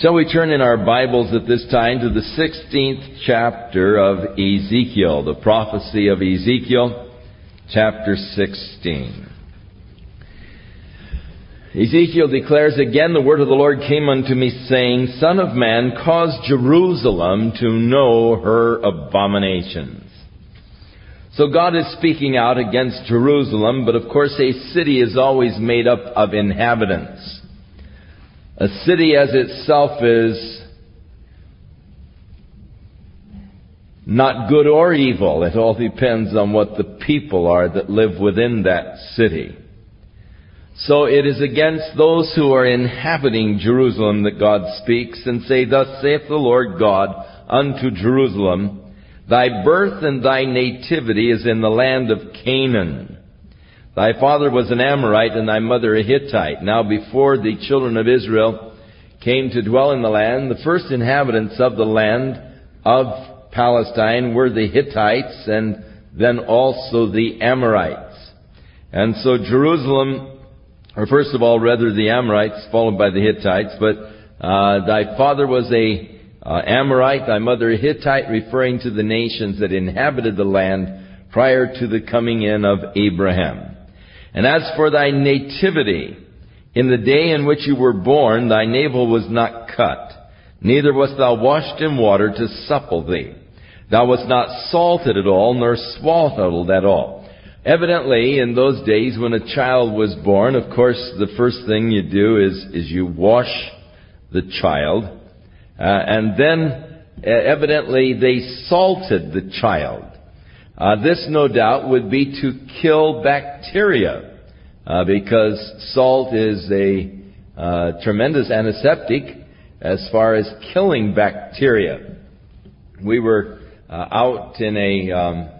Shall we turn in our Bibles at this time to the 16th chapter of Ezekiel, the prophecy of Ezekiel, chapter 16. Ezekiel declares again, the word of the Lord came unto me saying, Son of man, cause Jerusalem to know her abominations. So God is speaking out against Jerusalem, but of course a city is always made up of inhabitants. A city as itself is not good or evil. It all depends on what the people are that live within that city. So it is against those who are inhabiting Jerusalem that God speaks and say, Thus saith the Lord God unto Jerusalem, Thy birth and thy nativity is in the land of Canaan Thy father was an Amorite and thy mother a Hittite. Now before the children of Israel came to dwell in the land, the first inhabitants of the land of Palestine were the Hittites and then also the Amorites. And so Jerusalem, or first of all, rather the Amorites, followed by the Hittites, but uh, thy father was a uh, Amorite, thy mother a Hittite, referring to the nations that inhabited the land prior to the coming in of Abraham. And as for thy nativity, in the day in which you were born, thy navel was not cut, neither wast thou washed in water to supple thee. Thou wast not salted at all, nor swaddled at all. Evidently, in those days when a child was born, of course, the first thing you do is, is you wash the child, uh, and then uh, evidently they salted the child. Uh, this, no doubt, would be to kill bacteria, uh, because salt is a uh, tremendous antiseptic as far as killing bacteria. We were uh, out in a um,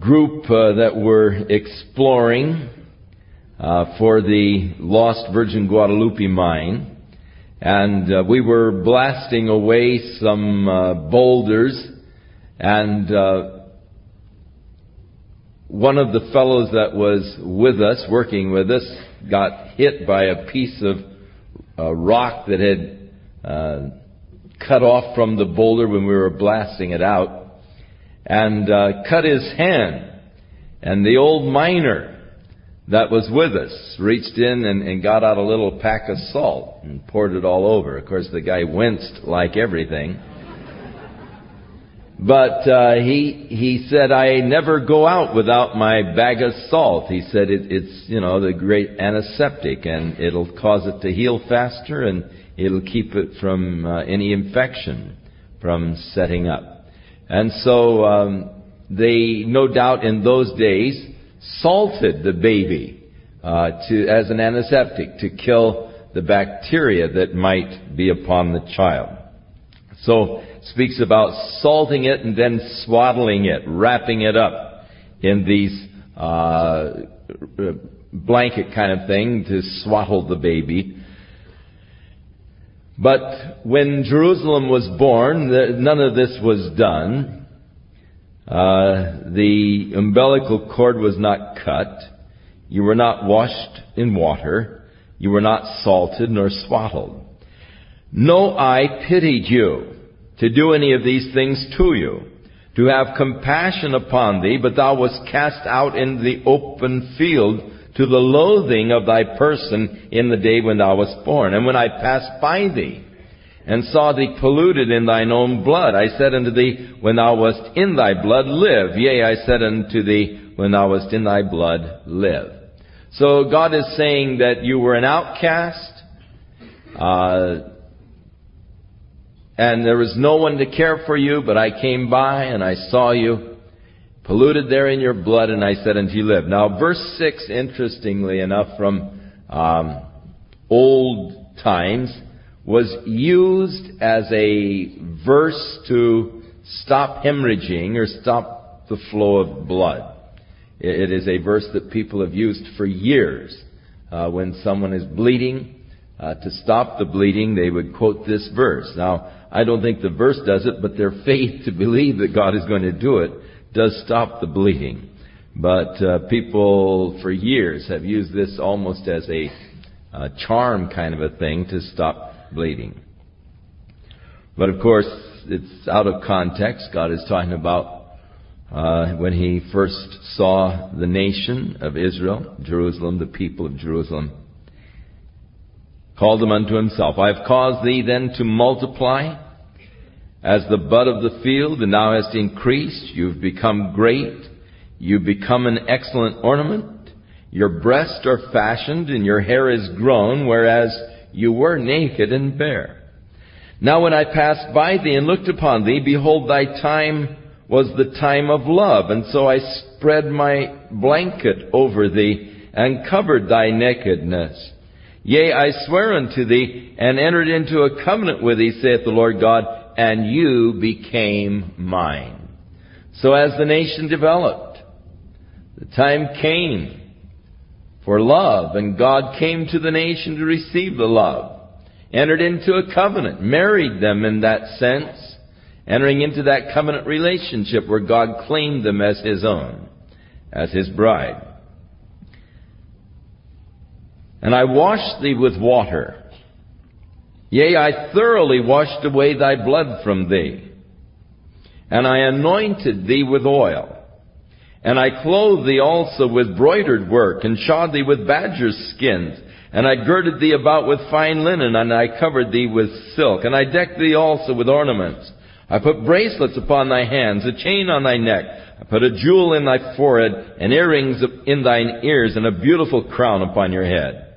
group uh, that were exploring uh, for the Lost Virgin Guadalupe mine and uh, we were blasting away some uh, boulders, and uh, one of the fellows that was with us, working with us, got hit by a piece of uh, rock that had uh, cut off from the boulder when we were blasting it out, and uh, cut his hand. And the old miner that was with us reached in and, and, got out a little pack of salt and poured it all over. Of course, the guy winced like everything. But uh, he he said, "I never go out without my bag of salt." He said, it, "It's you know the great antiseptic, and it'll cause it to heal faster, and it'll keep it from uh, any infection from setting up." And so um, they, no doubt, in those days salted the baby uh, to, as an antiseptic to kill the bacteria that might be upon the child. So speaks about salting it and then swaddling it, wrapping it up in these uh, blanket kind of thing to swaddle the baby. But when Jerusalem was born, none of this was done. Uh, the umbilical cord was not cut. You were not washed in water. You were not salted nor swaddled. No eye pitied you to do any of these things to you, to have compassion upon thee, but thou wast cast out in the open field to the loathing of thy person in the day when thou wast born. And when I passed by thee, and saw thee polluted in thine own blood. I said unto thee, when thou wast in thy blood, live. Yea, I said unto thee, when thou wast in thy blood, live. So God is saying that you were an outcast, uh, and there was no one to care for you, but I came by and I saw you, polluted there in your blood, and I said unto you, live. Now, verse 6, interestingly enough, from um, old times, was used as a verse to stop hemorrhaging or stop the flow of blood. It is a verse that people have used for years. Uh, when someone is bleeding, uh, to stop the bleeding, they would quote this verse. Now, I don't think the verse does it, but their faith to believe that God is going to do it does stop the bleeding. But uh, people for years have used this almost as a charm kind of a thing to stop bleeding. But of course, it's out of context. God is talking about uh, when He first saw the nation of Israel, Jerusalem, the people of Jerusalem, called them unto Himself. I have caused thee then to multiply as the bud of the field, and thou hast increased. You've become great. You've become an excellent ornament. Your breasts are fashioned, and your hair is grown, whereas you were naked and bare. Now when I passed by thee and looked upon thee, behold, thy time was the time of love, and so I spread my blanket over thee and covered thy nakedness. Yea, I swear unto thee and entered into a covenant with thee, saith the Lord God, and you became mine. So as the nation developed, the time came for love, and God came to the nation to receive the love, entered into a covenant, married them in that sense, entering into that covenant relationship where God claimed them as His own, as His bride. And I washed thee with water. Yea, I thoroughly washed away thy blood from thee. And I anointed thee with oil. And I clothed thee also with broidered work, and shod thee with badger's skins. And I girded thee about with fine linen, and I covered thee with silk. And I decked thee also with ornaments. I put bracelets upon thy hands, a chain on thy neck. I put a jewel in thy forehead, and earrings in thine ears, and a beautiful crown upon your head.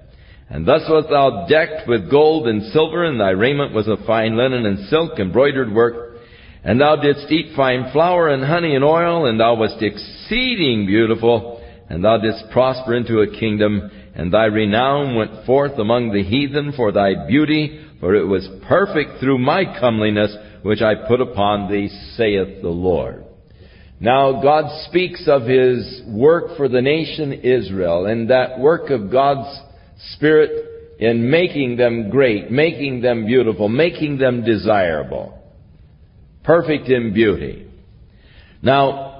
And thus wast thou decked with gold and silver, and thy raiment was of fine linen and silk, embroidered work. And thou didst eat fine flour and honey and oil, and thou wast exceeding beautiful, and thou didst prosper into a kingdom, and thy renown went forth among the heathen for thy beauty, for it was perfect through my comeliness, which I put upon thee, saith the Lord. Now God speaks of His work for the nation Israel, and that work of God's Spirit in making them great, making them beautiful, making them desirable. Perfect in beauty. Now,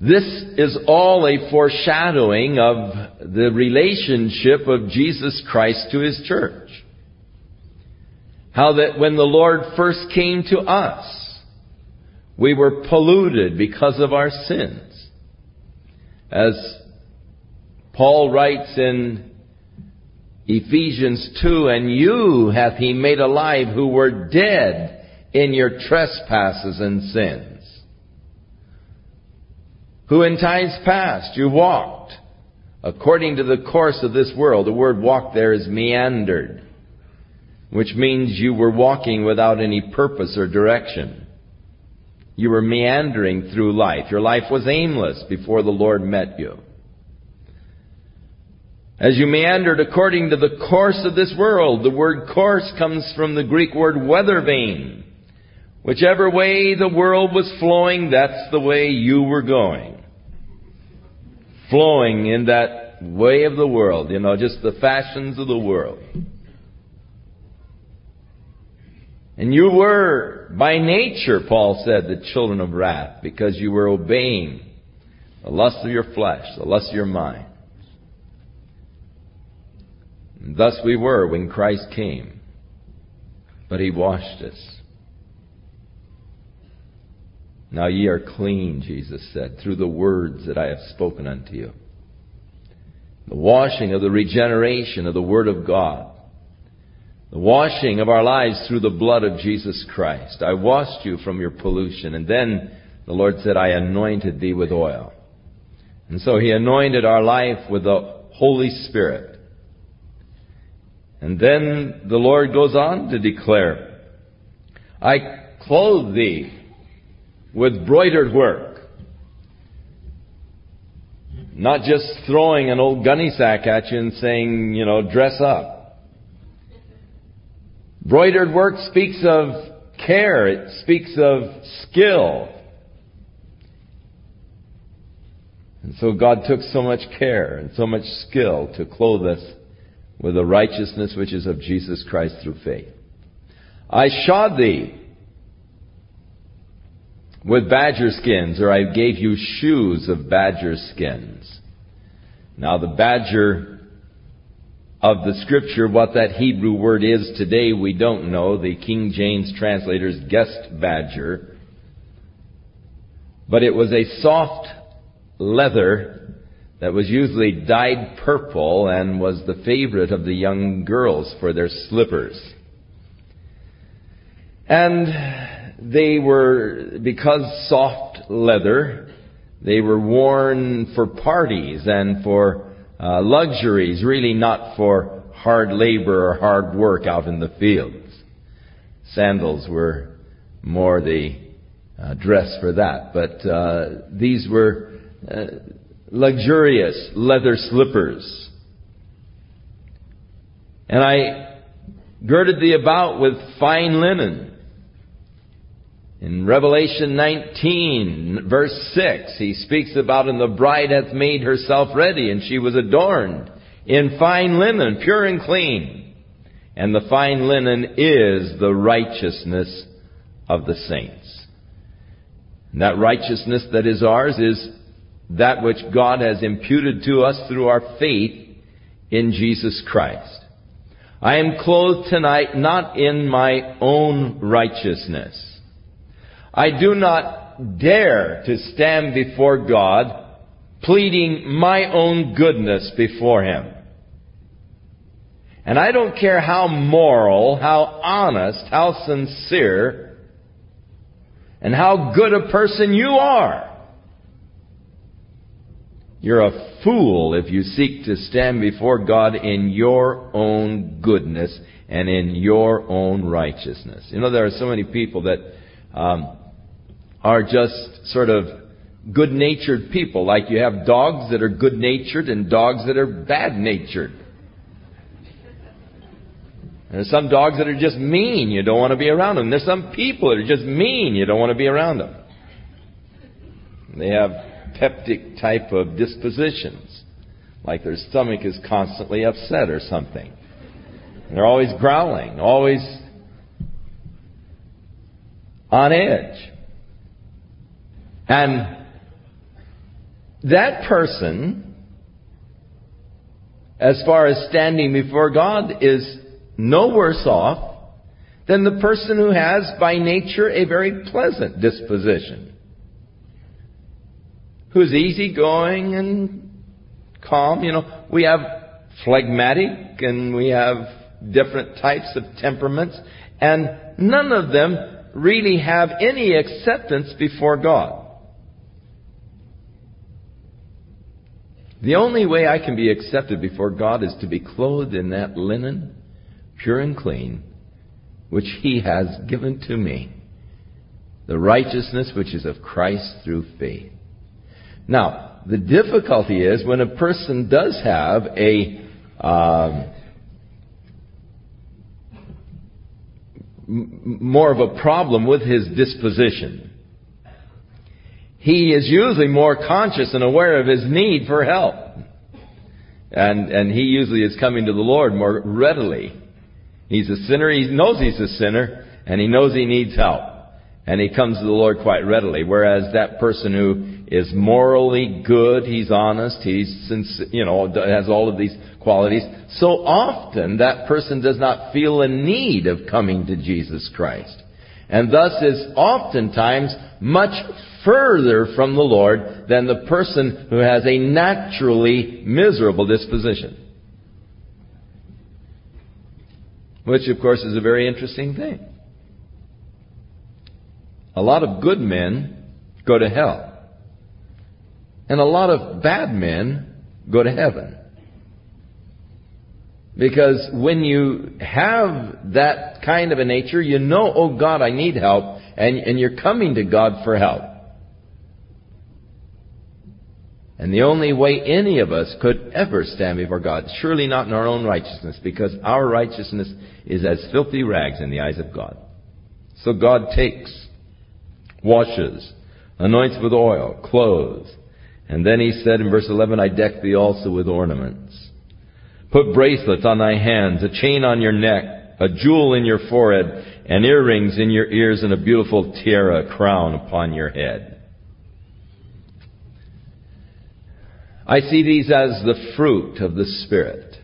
this is all a foreshadowing of the relationship of Jesus Christ to His church. How that when the Lord first came to us, we were polluted because of our sins. As Paul writes in Ephesians 2, And you hath he made alive who were dead in your trespasses and sins. Who in times past you walked according to the course of this world. The word walk there is meandered, which means you were walking without any purpose or direction. You were meandering through life. Your life was aimless before the Lord met you. As you meandered according to the course of this world, the word course comes from the Greek word weather vane. Whichever way the world was flowing, that's the way you were going. Flowing in that way of the world, you know, just the fashions of the world. And you were, by nature, Paul said, the children of wrath, because you were obeying the lust of your flesh, the lust of your mind. And thus we were when Christ came. But he washed us. Now ye are clean, Jesus said, through the words that I have spoken unto you. The washing of the regeneration of the Word of God. The washing of our lives through the blood of Jesus Christ. I washed you from your pollution. And then the Lord said, I anointed thee with oil. And so He anointed our life with the Holy Spirit. And then the Lord goes on to declare, I clothe thee with broidered work. Not just throwing an old gunny sack at you and saying, you know, dress up. Broidered work speaks of care. It speaks of skill. And so God took so much care and so much skill to clothe us with the righteousness which is of Jesus Christ through faith. I shod thee with badger skins, or I gave you shoes of badger skins. Now the badger of the scripture. What that Hebrew word is today, we don't know. The King James translators guessed badger. But it was a soft leather that was usually dyed purple and was the favorite of the young girls for their slippers. And they were, because soft leather, they were worn for parties and for uh, luxuries, really not for hard labor or hard work out in the fields. Sandals were more the uh, dress for that, but uh, these were uh, luxurious leather slippers. And I girded thee about with fine linen. In Revelation 19, verse 6, he speaks about, and the bride hath made herself ready, and she was adorned in fine linen, pure and clean. And the fine linen is the righteousness of the saints. And that righteousness that is ours is that which God has imputed to us through our faith in Jesus Christ. I am clothed tonight not in my own righteousness. I do not dare to stand before God pleading my own goodness before Him. And I don't care how moral, how honest, how sincere, and how good a person you are. You're a fool if you seek to stand before God in your own goodness and in your own righteousness. You know, there are so many people that um, are just sort of good natured people. Like you have dogs that are good natured and dogs that are bad natured. There's some dogs that are just mean. You don't want to be around them. There's some people that are just mean. You don't want to be around them. They have peptic type of dispositions. Like their stomach is constantly upset or something. They're always growling, always on edge. And that person, as far as standing before God, is no worse off than the person who has by nature a very pleasant disposition. Who's easygoing and calm. You know, we have phlegmatic and we have different types of temperaments and none of them really have any acceptance before God. The only way I can be accepted before God is to be clothed in that linen, pure and clean, which He has given to me. The righteousness which is of Christ through faith. Now, the difficulty is when a person does have a um, more of a problem with his disposition he is usually more conscious and aware of his need for help. And, and he usually is coming to the Lord more readily. He's a sinner, he knows he's a sinner, and he knows he needs help. And he comes to the Lord quite readily. Whereas that person who is morally good, he's honest, he's, you know, has all of these qualities, so often that person does not feel a need of coming to Jesus Christ. And thus is oftentimes much further from the Lord than the person who has a naturally miserable disposition. Which, of course, is a very interesting thing. A lot of good men go to hell. And a lot of bad men go to heaven. Because when you have that kind of a nature, you know, oh God, I need help, and, and you're coming to God for help. And the only way any of us could ever stand before God, surely not in our own righteousness, because our righteousness is as filthy rags in the eyes of God. So God takes, washes, anoints with oil, clothes, and then he said in verse 11, I deck thee also with ornaments. Put bracelets on thy hands, a chain on your neck, a jewel in your forehead, and earrings in your ears, and a beautiful tiara crown upon your head. I see these as the fruit of the Spirit.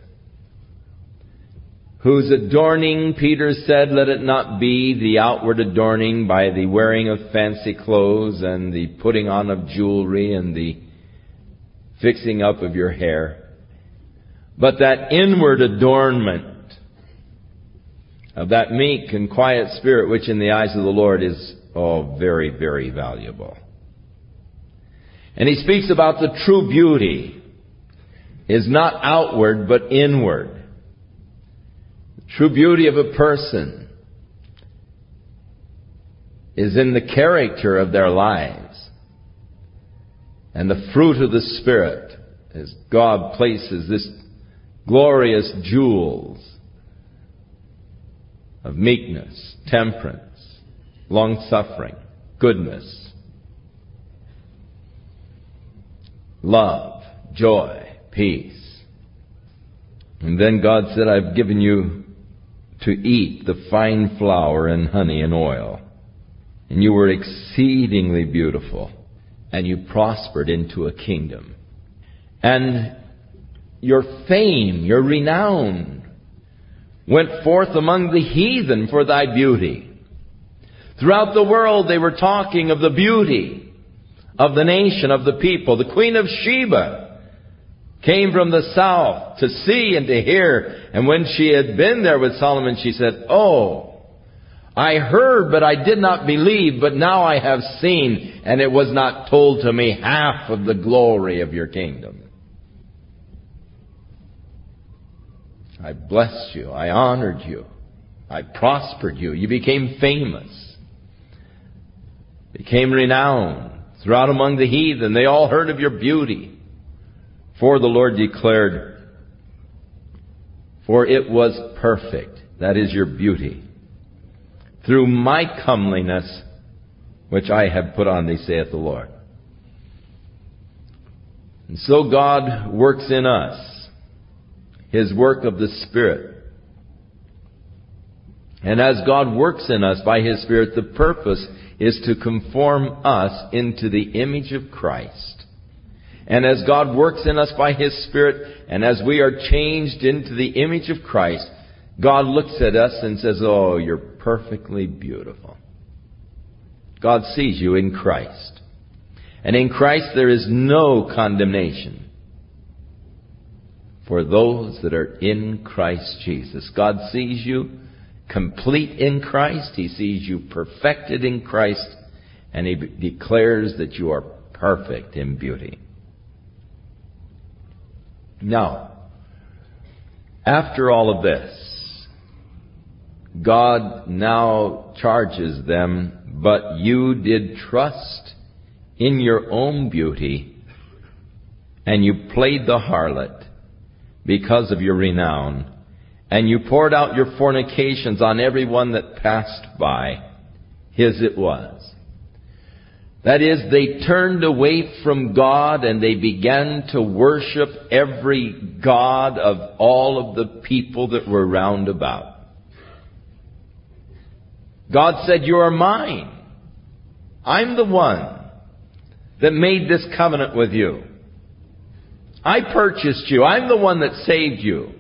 whose adorning, Peter said, let it not be the outward adorning by the wearing of fancy clothes and the putting on of jewelry and the fixing up of your hair, but that inward adornment of that meek and quiet spirit which in the eyes of the Lord is, oh, very, very valuable. And he speaks about the true beauty is not outward but inward. The true beauty of a person is in the character of their lives. And the fruit of the Spirit as God places this glorious jewels of meekness, temperance, long suffering, goodness, love, joy, peace. And then God said, I've given you to eat the fine flour and honey and oil. And you were exceedingly beautiful. And you prospered into a kingdom. And your fame, your renown, went forth among the heathen for thy beauty. Throughout the world they were talking of the beauty of the nation, of the people. The Queen of Sheba came from the south to see and to hear. And when she had been there with Solomon, she said, Oh, I heard, but I did not believe, but now I have seen, and it was not told to me half of the glory of your kingdom. I blessed you. I honored you. I prospered you. You became famous. Became renowned throughout among the heathen. They all heard of your beauty. For the Lord declared, For it was perfect. That is your beauty. Through my comeliness, which I have put on thee, saith the Lord. And so God works in us his work of the Spirit. And as God works in us by His Spirit, the purpose is to conform us into the image of Christ. And as God works in us by His Spirit, and as we are changed into the image of Christ, God looks at us and says, Oh, you're perfectly beautiful. God sees you in Christ. And in Christ there is no condemnation for those that are in Christ Jesus. God sees you complete in Christ. He sees you perfected in Christ. And He declares that you are perfect in beauty. Now, after all of this, God now charges them, but you did trust in your own beauty, and you played the harlot because of your renown. And you poured out your fornications on every one that passed by. His it was. That is, they turned away from God and they began to worship every God of all of the people that were round about. God said, You are mine. I'm the one that made this covenant with you. I purchased you. I'm the one that saved you.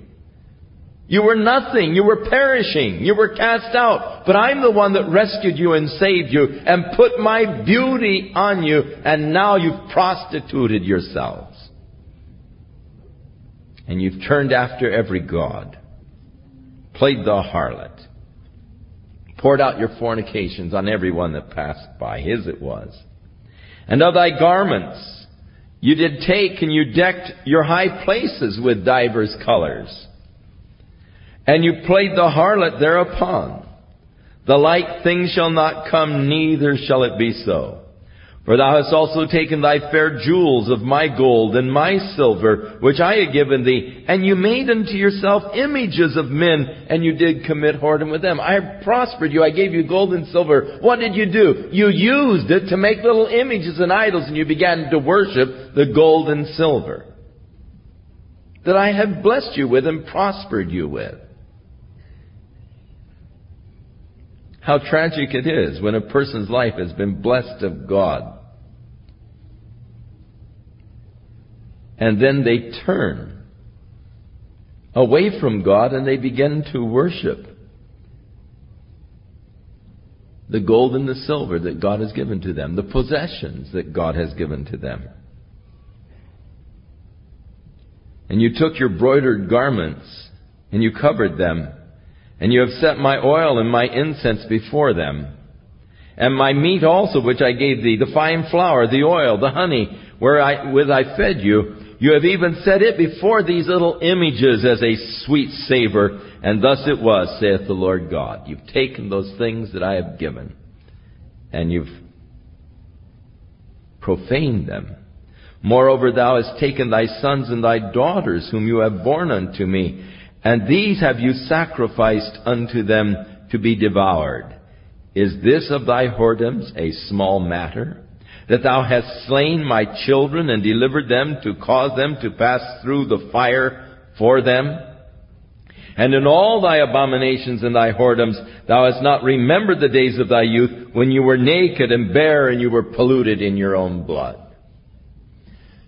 You were nothing. You were perishing. You were cast out. But I'm the one that rescued you and saved you and put my beauty on you and now you've prostituted yourselves. And you've turned after every god. Played the harlot. Poured out your fornications on every one that passed by. His it was. And of thy garments you did take and you decked your high places with divers colors. And you played the harlot thereupon. The like thing shall not come, neither shall it be so. For thou hast also taken thy fair jewels of my gold and my silver, which I had given thee, and you made unto yourself images of men, and you did commit whoredom with them. I prospered you, I gave you gold and silver. What did you do? You used it to make little images and idols, and you began to worship the gold and silver that I have blessed you with and prospered you with. How tragic it is when a person's life has been blessed of God. And then they turn away from God and they begin to worship the gold and the silver that God has given to them, the possessions that God has given to them. And you took your broidered garments and you covered them, and you have set my oil and my incense before them. And my meat also which I gave thee, the fine flour, the oil, the honey, where I, with I fed you, you have even set it before these little images as a sweet savor, and thus it was, saith the Lord God. You've taken those things that I have given, and you've profaned them. Moreover, thou hast taken thy sons and thy daughters, whom you have borne unto me, and these have you sacrificed unto them to be devoured. Is this of thy whoredoms a small matter? that thou hast slain my children and delivered them to cause them to pass through the fire for them? And in all thy abominations and thy whoredoms, thou hast not remembered the days of thy youth when you were naked and bare and you were polluted in your own blood.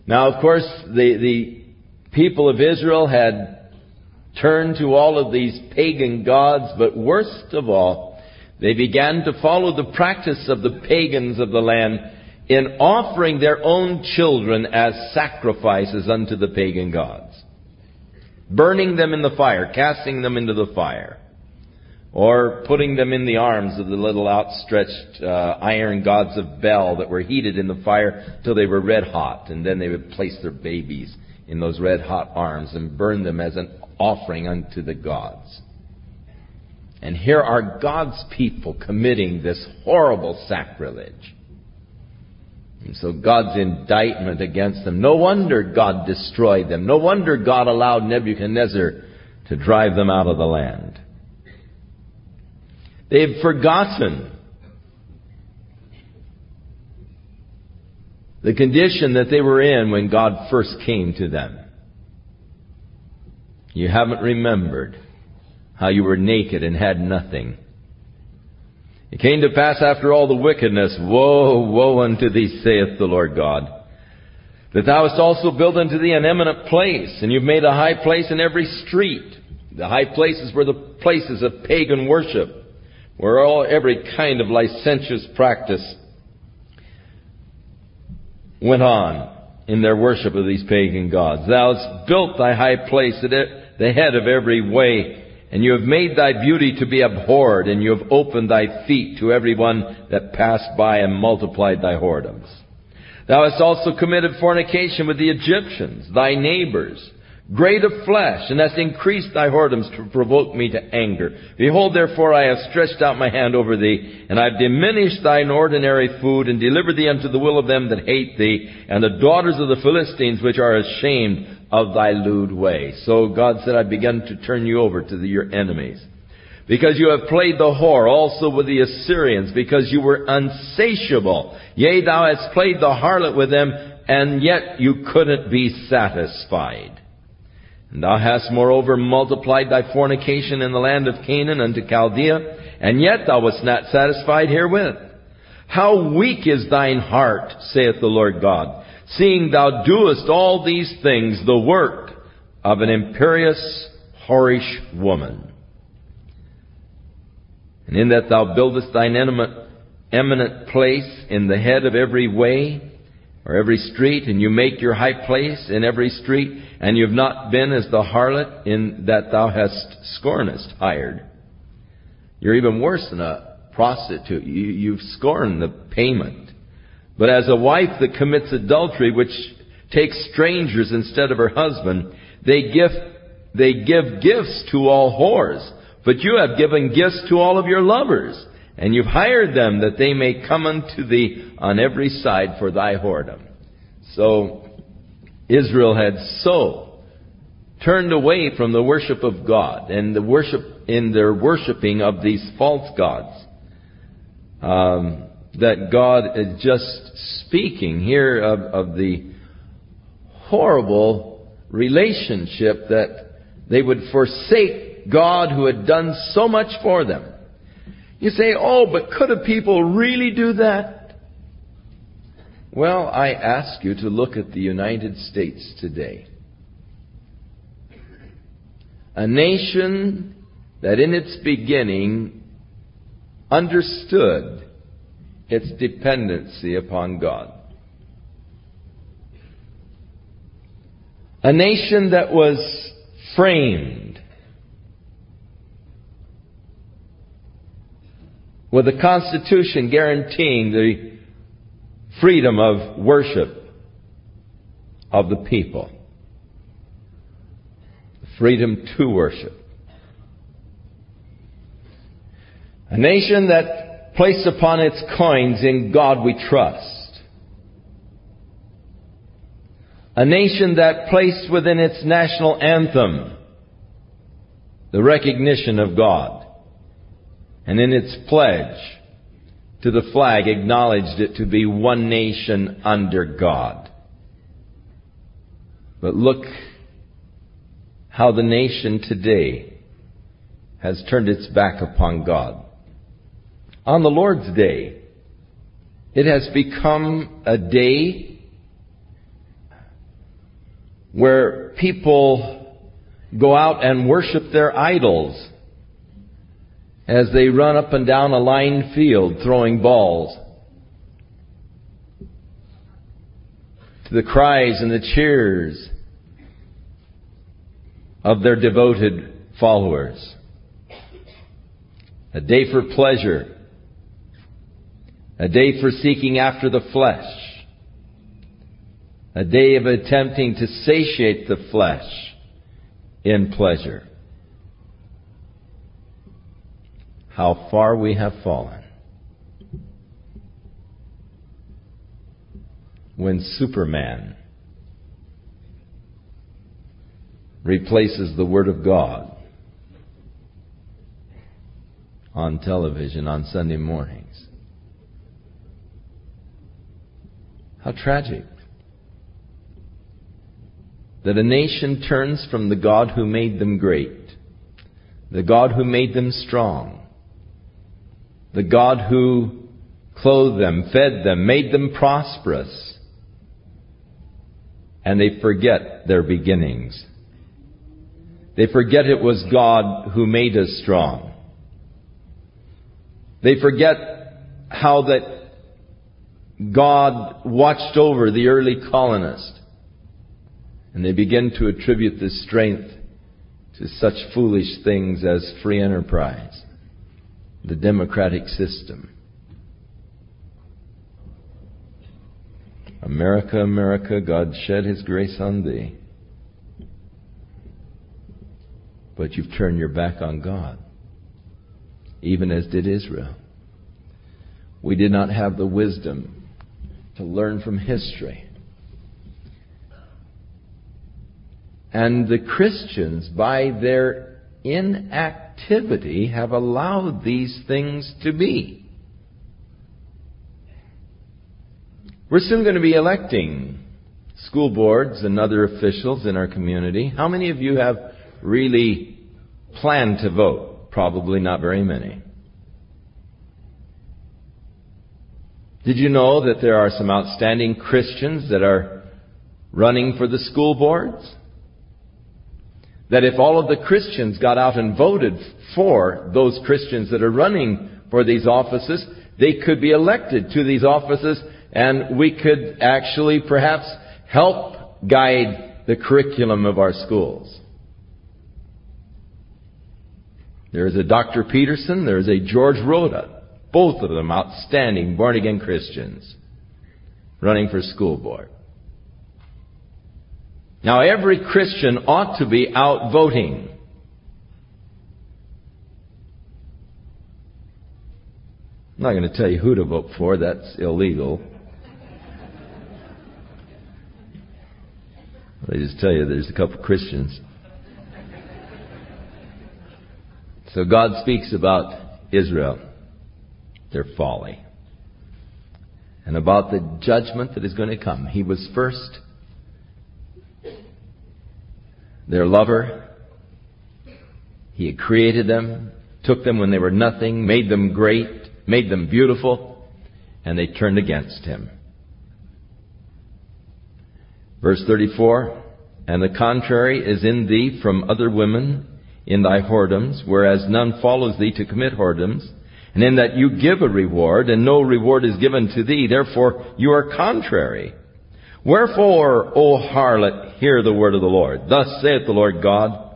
Now, of course, the, the people of Israel had turned to all of these pagan gods, but worst of all, they began to follow the practice of the pagans of the land in offering their own children as sacrifices unto the pagan gods. Burning them in the fire, casting them into the fire, or putting them in the arms of the little outstretched uh, iron gods of Bel that were heated in the fire till they were red hot, and then they would place their babies in those red hot arms and burn them as an offering unto the gods. And here are God's people committing this horrible sacrilege. And so God's indictment against them. No wonder God destroyed them. No wonder God allowed Nebuchadnezzar to drive them out of the land. They've forgotten the condition that they were in when God first came to them. You haven't remembered how you were naked and had nothing. It came to pass after all the wickedness, woe, woe unto thee, saith the Lord God, that thou hast also built unto thee an eminent place, and you've made a high place in every street. The high places were the places of pagan worship, where all every kind of licentious practice went on in their worship of these pagan gods. Thou hast built thy high place at the head of every way and you have made thy beauty to be abhorred, and you have opened thy feet to every one that passed by and multiplied thy whoredoms. Thou hast also committed fornication with the Egyptians, thy neighbors, great of flesh, and hast increased thy whoredoms to provoke me to anger. Behold, therefore, I have stretched out my hand over thee, and I have diminished thine ordinary food, and delivered thee unto the will of them that hate thee, and the daughters of the Philistines, which are ashamed of thy lewd way. So God said, I begun to turn you over to the, your enemies. Because you have played the whore also with the Assyrians, because you were unsatiable. Yea, thou hast played the harlot with them, and yet you couldn't be satisfied. And thou hast moreover multiplied thy fornication in the land of Canaan unto Chaldea, and yet thou wast not satisfied herewith. How weak is thine heart, saith the Lord God seeing thou doest all these things, the work of an imperious, whorish woman. And in that thou buildest thine eminent place in the head of every way, or every street, and you make your high place in every street, and you've not been as the harlot in that thou hast scornest hired. You're even worse than a prostitute. You, you've scorned the payment. But as a wife that commits adultery, which takes strangers instead of her husband, they give, they give gifts to all whores. But you have given gifts to all of your lovers, and you've hired them that they may come unto thee on every side for thy whoredom. So, Israel had so turned away from the worship of God and the worship in their worshiping of these false gods. Um, that God is just speaking here of, of the horrible relationship that they would forsake God who had done so much for them. You say, oh, but could a people really do that? Well, I ask you to look at the United States today. A nation that in its beginning understood its dependency upon God. A nation that was framed with a constitution guaranteeing the freedom of worship of the people. the Freedom to worship. A nation that placed upon its coins, in God we trust. A nation that placed within its national anthem the recognition of God. And in its pledge to the flag acknowledged it to be one nation under God. But look how the nation today has turned its back upon God. On the Lord's Day, it has become a day where people go out and worship their idols as they run up and down a lined field throwing balls. To the cries and the cheers of their devoted followers. A day for pleasure. A day for seeking after the flesh. A day of attempting to satiate the flesh in pleasure. How far we have fallen. When Superman replaces the Word of God on television on Sunday mornings. How tragic that a nation turns from the God who made them great, the God who made them strong, the God who clothed them, fed them, made them prosperous, and they forget their beginnings. They forget it was God who made us strong. They forget how that God watched over the early colonists. And they begin to attribute this strength to such foolish things as free enterprise, the democratic system. America, America, God shed His grace on thee. But you've turned your back on God, even as did Israel. We did not have the wisdom to learn from history. And the Christians, by their inactivity, have allowed these things to be. We're soon going to be electing school boards and other officials in our community. How many of you have really planned to vote? Probably not very many. Did you know that there are some outstanding Christians that are running for the school boards? That if all of the Christians got out and voted for those Christians that are running for these offices, they could be elected to these offices and we could actually perhaps help guide the curriculum of our schools. There is a Dr. Peterson, there is a George Rhoda, both of them outstanding born again Christians running for school board. Now every Christian ought to be out voting. I'm not going to tell you who to vote for, that's illegal. They just tell you there's a couple Christians So God speaks about Israel, their folly, and about the judgment that is going to come. He was first their lover. He had created them, took them when they were nothing, made them great, made them beautiful, and they turned against him. Verse 34, and the contrary is in thee from other women, in thy whoredoms, whereas none follows thee to commit whoredoms, and in that you give a reward, and no reward is given to thee, therefore you are contrary. Wherefore, O harlot, hear the word of the Lord. Thus saith the Lord God,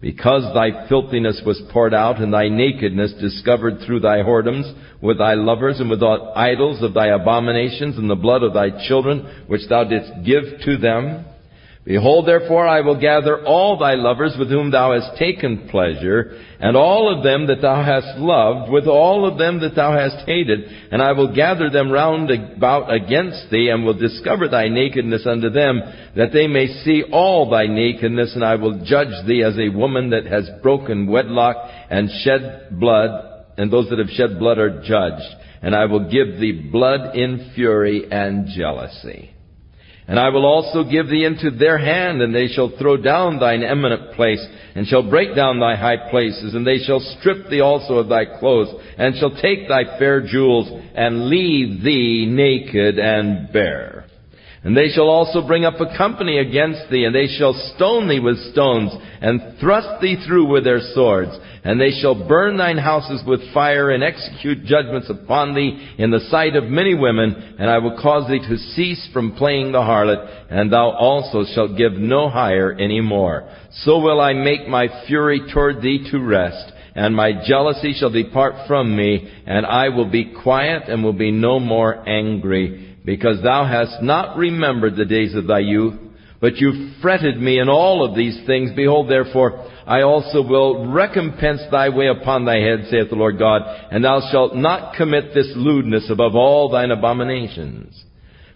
because thy filthiness was poured out, and thy nakedness discovered through thy whoredoms, with thy lovers, and with the idols of thy abominations, and the blood of thy children, which thou didst give to them, Behold, therefore, I will gather all thy lovers with whom thou hast taken pleasure, and all of them that thou hast loved, with all of them that thou hast hated, and I will gather them round about against thee, and will discover thy nakedness unto them, that they may see all thy nakedness, and I will judge thee as a woman that has broken wedlock and shed blood, and those that have shed blood are judged, and I will give thee blood in fury and jealousy. And I will also give thee into their hand, and they shall throw down thine eminent place, and shall break down thy high places, and they shall strip thee also of thy clothes, and shall take thy fair jewels, and leave thee naked and bare. And they shall also bring up a company against thee, and they shall stone thee with stones, and thrust thee through with their swords. And they shall burn thine houses with fire, and execute judgments upon thee in the sight of many women, and I will cause thee to cease from playing the harlot, and thou also shalt give no hire any more. So will I make my fury toward thee to rest, and my jealousy shall depart from me, and I will be quiet and will be no more angry because thou hast not remembered the days of thy youth, but you fretted me in all of these things. Behold, therefore, I also will recompense thy way upon thy head, saith the Lord God, and thou shalt not commit this lewdness above all thine abominations.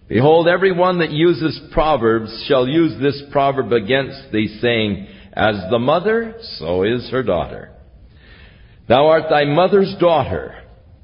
Behold, every one that uses proverbs shall use this proverb against thee, saying, As the mother, so is her daughter. Thou art thy mother's daughter,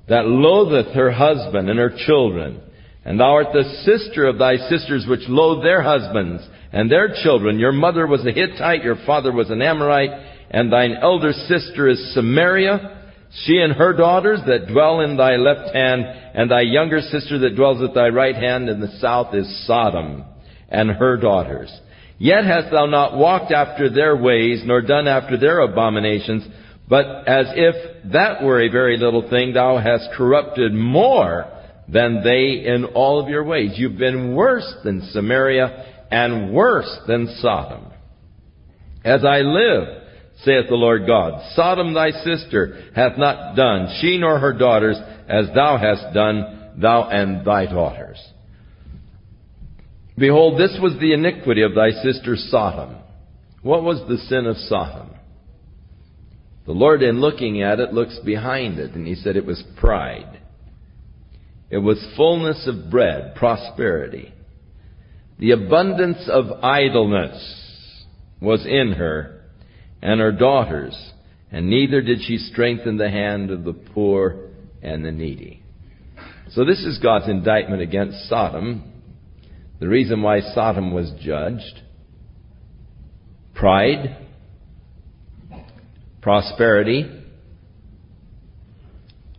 that loatheth her husband and her children. And thou art the sister of thy sisters which loathe their husbands and their children. Your mother was a Hittite, your father was an Amorite, and thine elder sister is Samaria, she and her daughters that dwell in thy left hand, and thy younger sister that dwells at thy right hand in the south is Sodom, and her daughters. Yet hast thou not walked after their ways, nor done after their abominations, but as if that were a very little thing, thou hast corrupted more than they in all of your ways. You've been worse than Samaria and worse than Sodom. As I live, saith the Lord God, Sodom thy sister hath not done, she nor her daughters, as thou hast done, thou and thy daughters. Behold, this was the iniquity of thy sister Sodom. What was the sin of Sodom? The Lord, in looking at it, looks behind it, and he said it was pride. It was fullness of bread, prosperity. The abundance of idleness was in her and her daughters, and neither did she strengthen the hand of the poor and the needy. So this is God's indictment against Sodom. The reason why Sodom was judged. Pride, prosperity,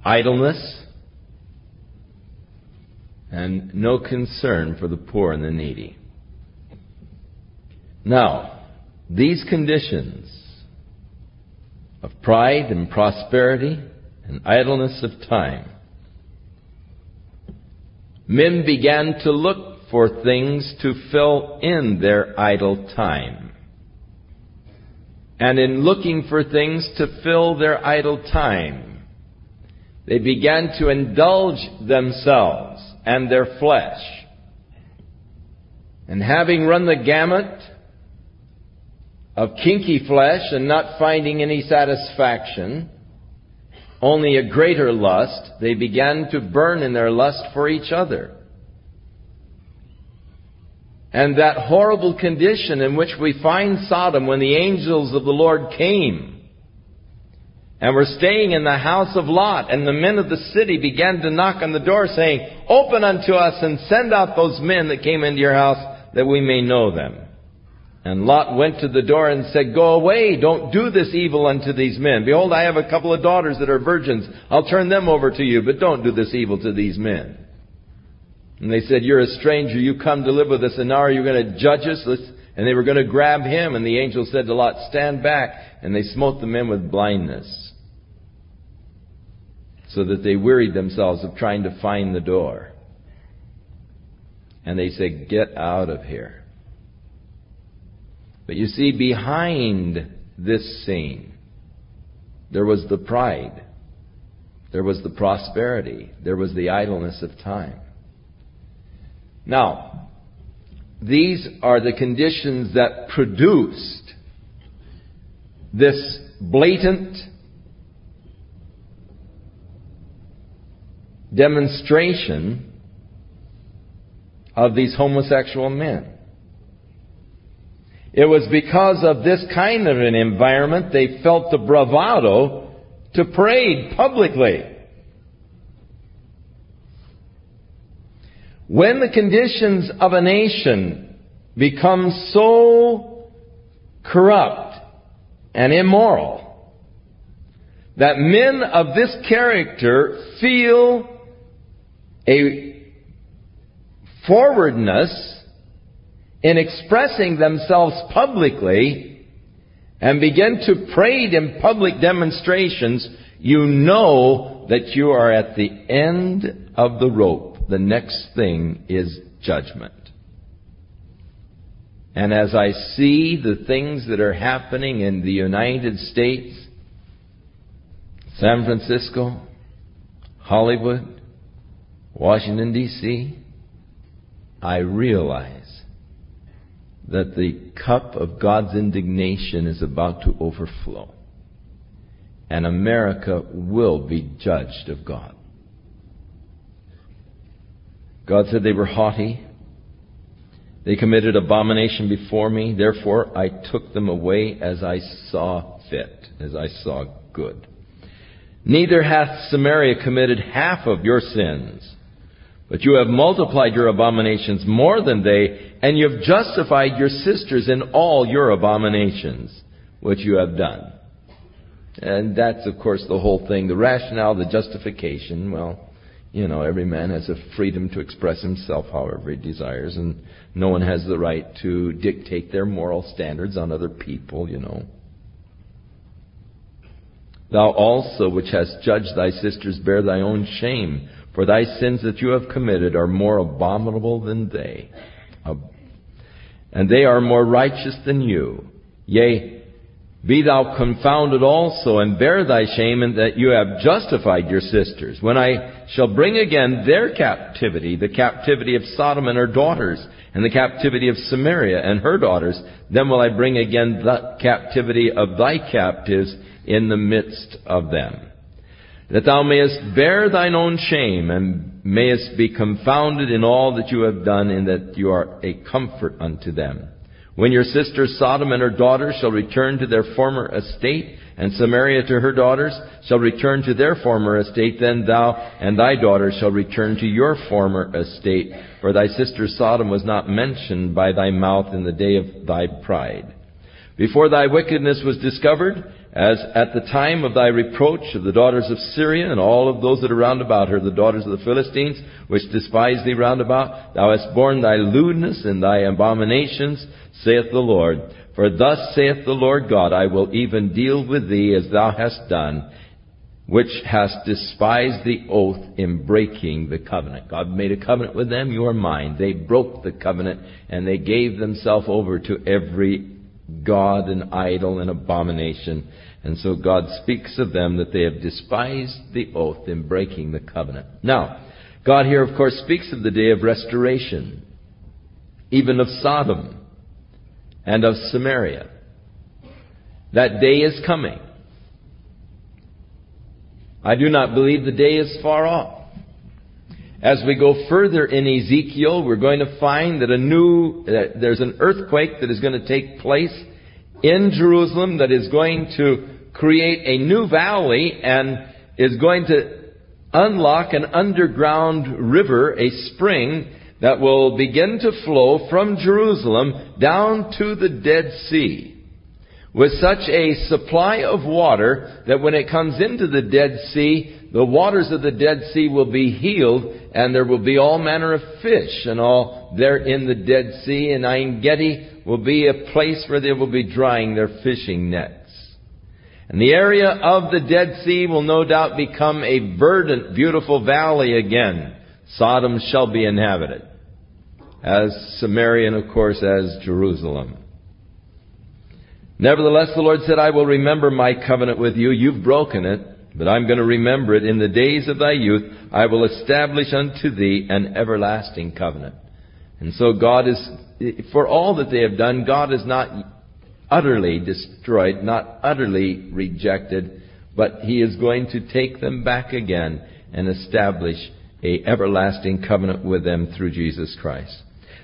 idleness, and no concern for the poor and the needy. Now, these conditions of pride and prosperity and idleness of time, men began to look for things to fill in their idle time. And in looking for things to fill their idle time, they began to indulge themselves and their flesh. And having run the gamut of kinky flesh and not finding any satisfaction, only a greater lust, they began to burn in their lust for each other. And that horrible condition in which we find Sodom when the angels of the Lord came and were staying in the house of Lot. And the men of the city began to knock on the door saying, Open unto us and send out those men that came into your house that we may know them. And Lot went to the door and said, Go away, don't do this evil unto these men. Behold, I have a couple of daughters that are virgins. I'll turn them over to you, but don't do this evil to these men. And they said, You're a stranger, you come to live with us, and now are you going to judge us? And they were going to grab him, and the angel said to Lot, Stand back. And they smote the men with blindness, so that they wearied themselves of trying to find the door. And they said, Get out of here. But you see, behind this scene, there was the pride. There was the prosperity. There was the idleness of time. Now, these are the conditions that produced this blatant demonstration of these homosexual men. It was because of this kind of an environment they felt the bravado to parade publicly. When the conditions of a nation become so corrupt and immoral that men of this character feel a forwardness in expressing themselves publicly and begin to parade in public demonstrations, you know that you are at the end of the rope. The next thing is judgment. And as I see the things that are happening in the United States, San Francisco, Hollywood, Washington, D.C., I realize that the cup of God's indignation is about to overflow. And America will be judged of God. God said they were haughty. They committed abomination before me. Therefore, I took them away as I saw fit, as I saw good. Neither hath Samaria committed half of your sins. But you have multiplied your abominations more than they, and you have justified your sisters in all your abominations, which you have done. And that's, of course, the whole thing. The rationale, the justification, well, you know, every man has a freedom to express himself however he desires, and no one has the right to dictate their moral standards on other people, you know. Thou also, which hast judged thy sisters, bear thy own shame. For thy sins that you have committed are more abominable than they. And they are more righteous than you. Yea, be thou confounded also, and bear thy shame, in that you have justified your sisters. When I shall bring again their captivity, the captivity of Sodom and her daughters, and the captivity of Samaria and her daughters, then will I bring again the captivity of thy captives in the midst of them that thou mayest bear thine own shame and mayest be confounded in all that you have done and that you are a comfort unto them. When your sister Sodom and her daughters shall return to their former estate, and Samaria to her daughters shall return to their former estate, then thou and thy daughters shall return to your former estate, for thy sister Sodom was not mentioned by thy mouth in the day of thy pride. Before thy wickedness was discovered, as at the time of thy reproach of the daughters of Syria and all of those that are round about her, the daughters of the Philistines, which despise thee round about, thou hast borne thy lewdness and thy abominations, saith the Lord. For thus saith the Lord God, I will even deal with thee as thou hast done, which hast despised the oath in breaking the covenant. God made a covenant with them, you are mine. They broke the covenant and they gave themselves over to every God an idol and abomination. And so God speaks of them that they have despised the oath in breaking the covenant. Now, God here, of course, speaks of the day of restoration, even of Sodom and of Samaria. That day is coming. I do not believe the day is far off. As we go further in Ezekiel, we're going to find that a new, that there's an earthquake that is going to take place in Jerusalem that is going to create a new valley and is going to unlock an underground river, a spring that will begin to flow from Jerusalem down to the Dead Sea with such a supply of water that when it comes into the Dead Sea, the waters of the Dead Sea will be healed, and there will be all manner of fish and all there in the Dead Sea. And Ein Gedi will be a place where they will be drying their fishing nets. And the area of the Dead Sea will no doubt become a verdant, beautiful valley again. Sodom shall be inhabited. As Samaria and of course as Jerusalem. Nevertheless, the Lord said, I will remember my covenant with you. You've broken it, but I'm going to remember it. In the days of thy youth, I will establish unto thee an everlasting covenant. And so God is, for all that they have done, God is not utterly destroyed, not utterly rejected, but He is going to take them back again and establish a everlasting covenant with them through Jesus Christ.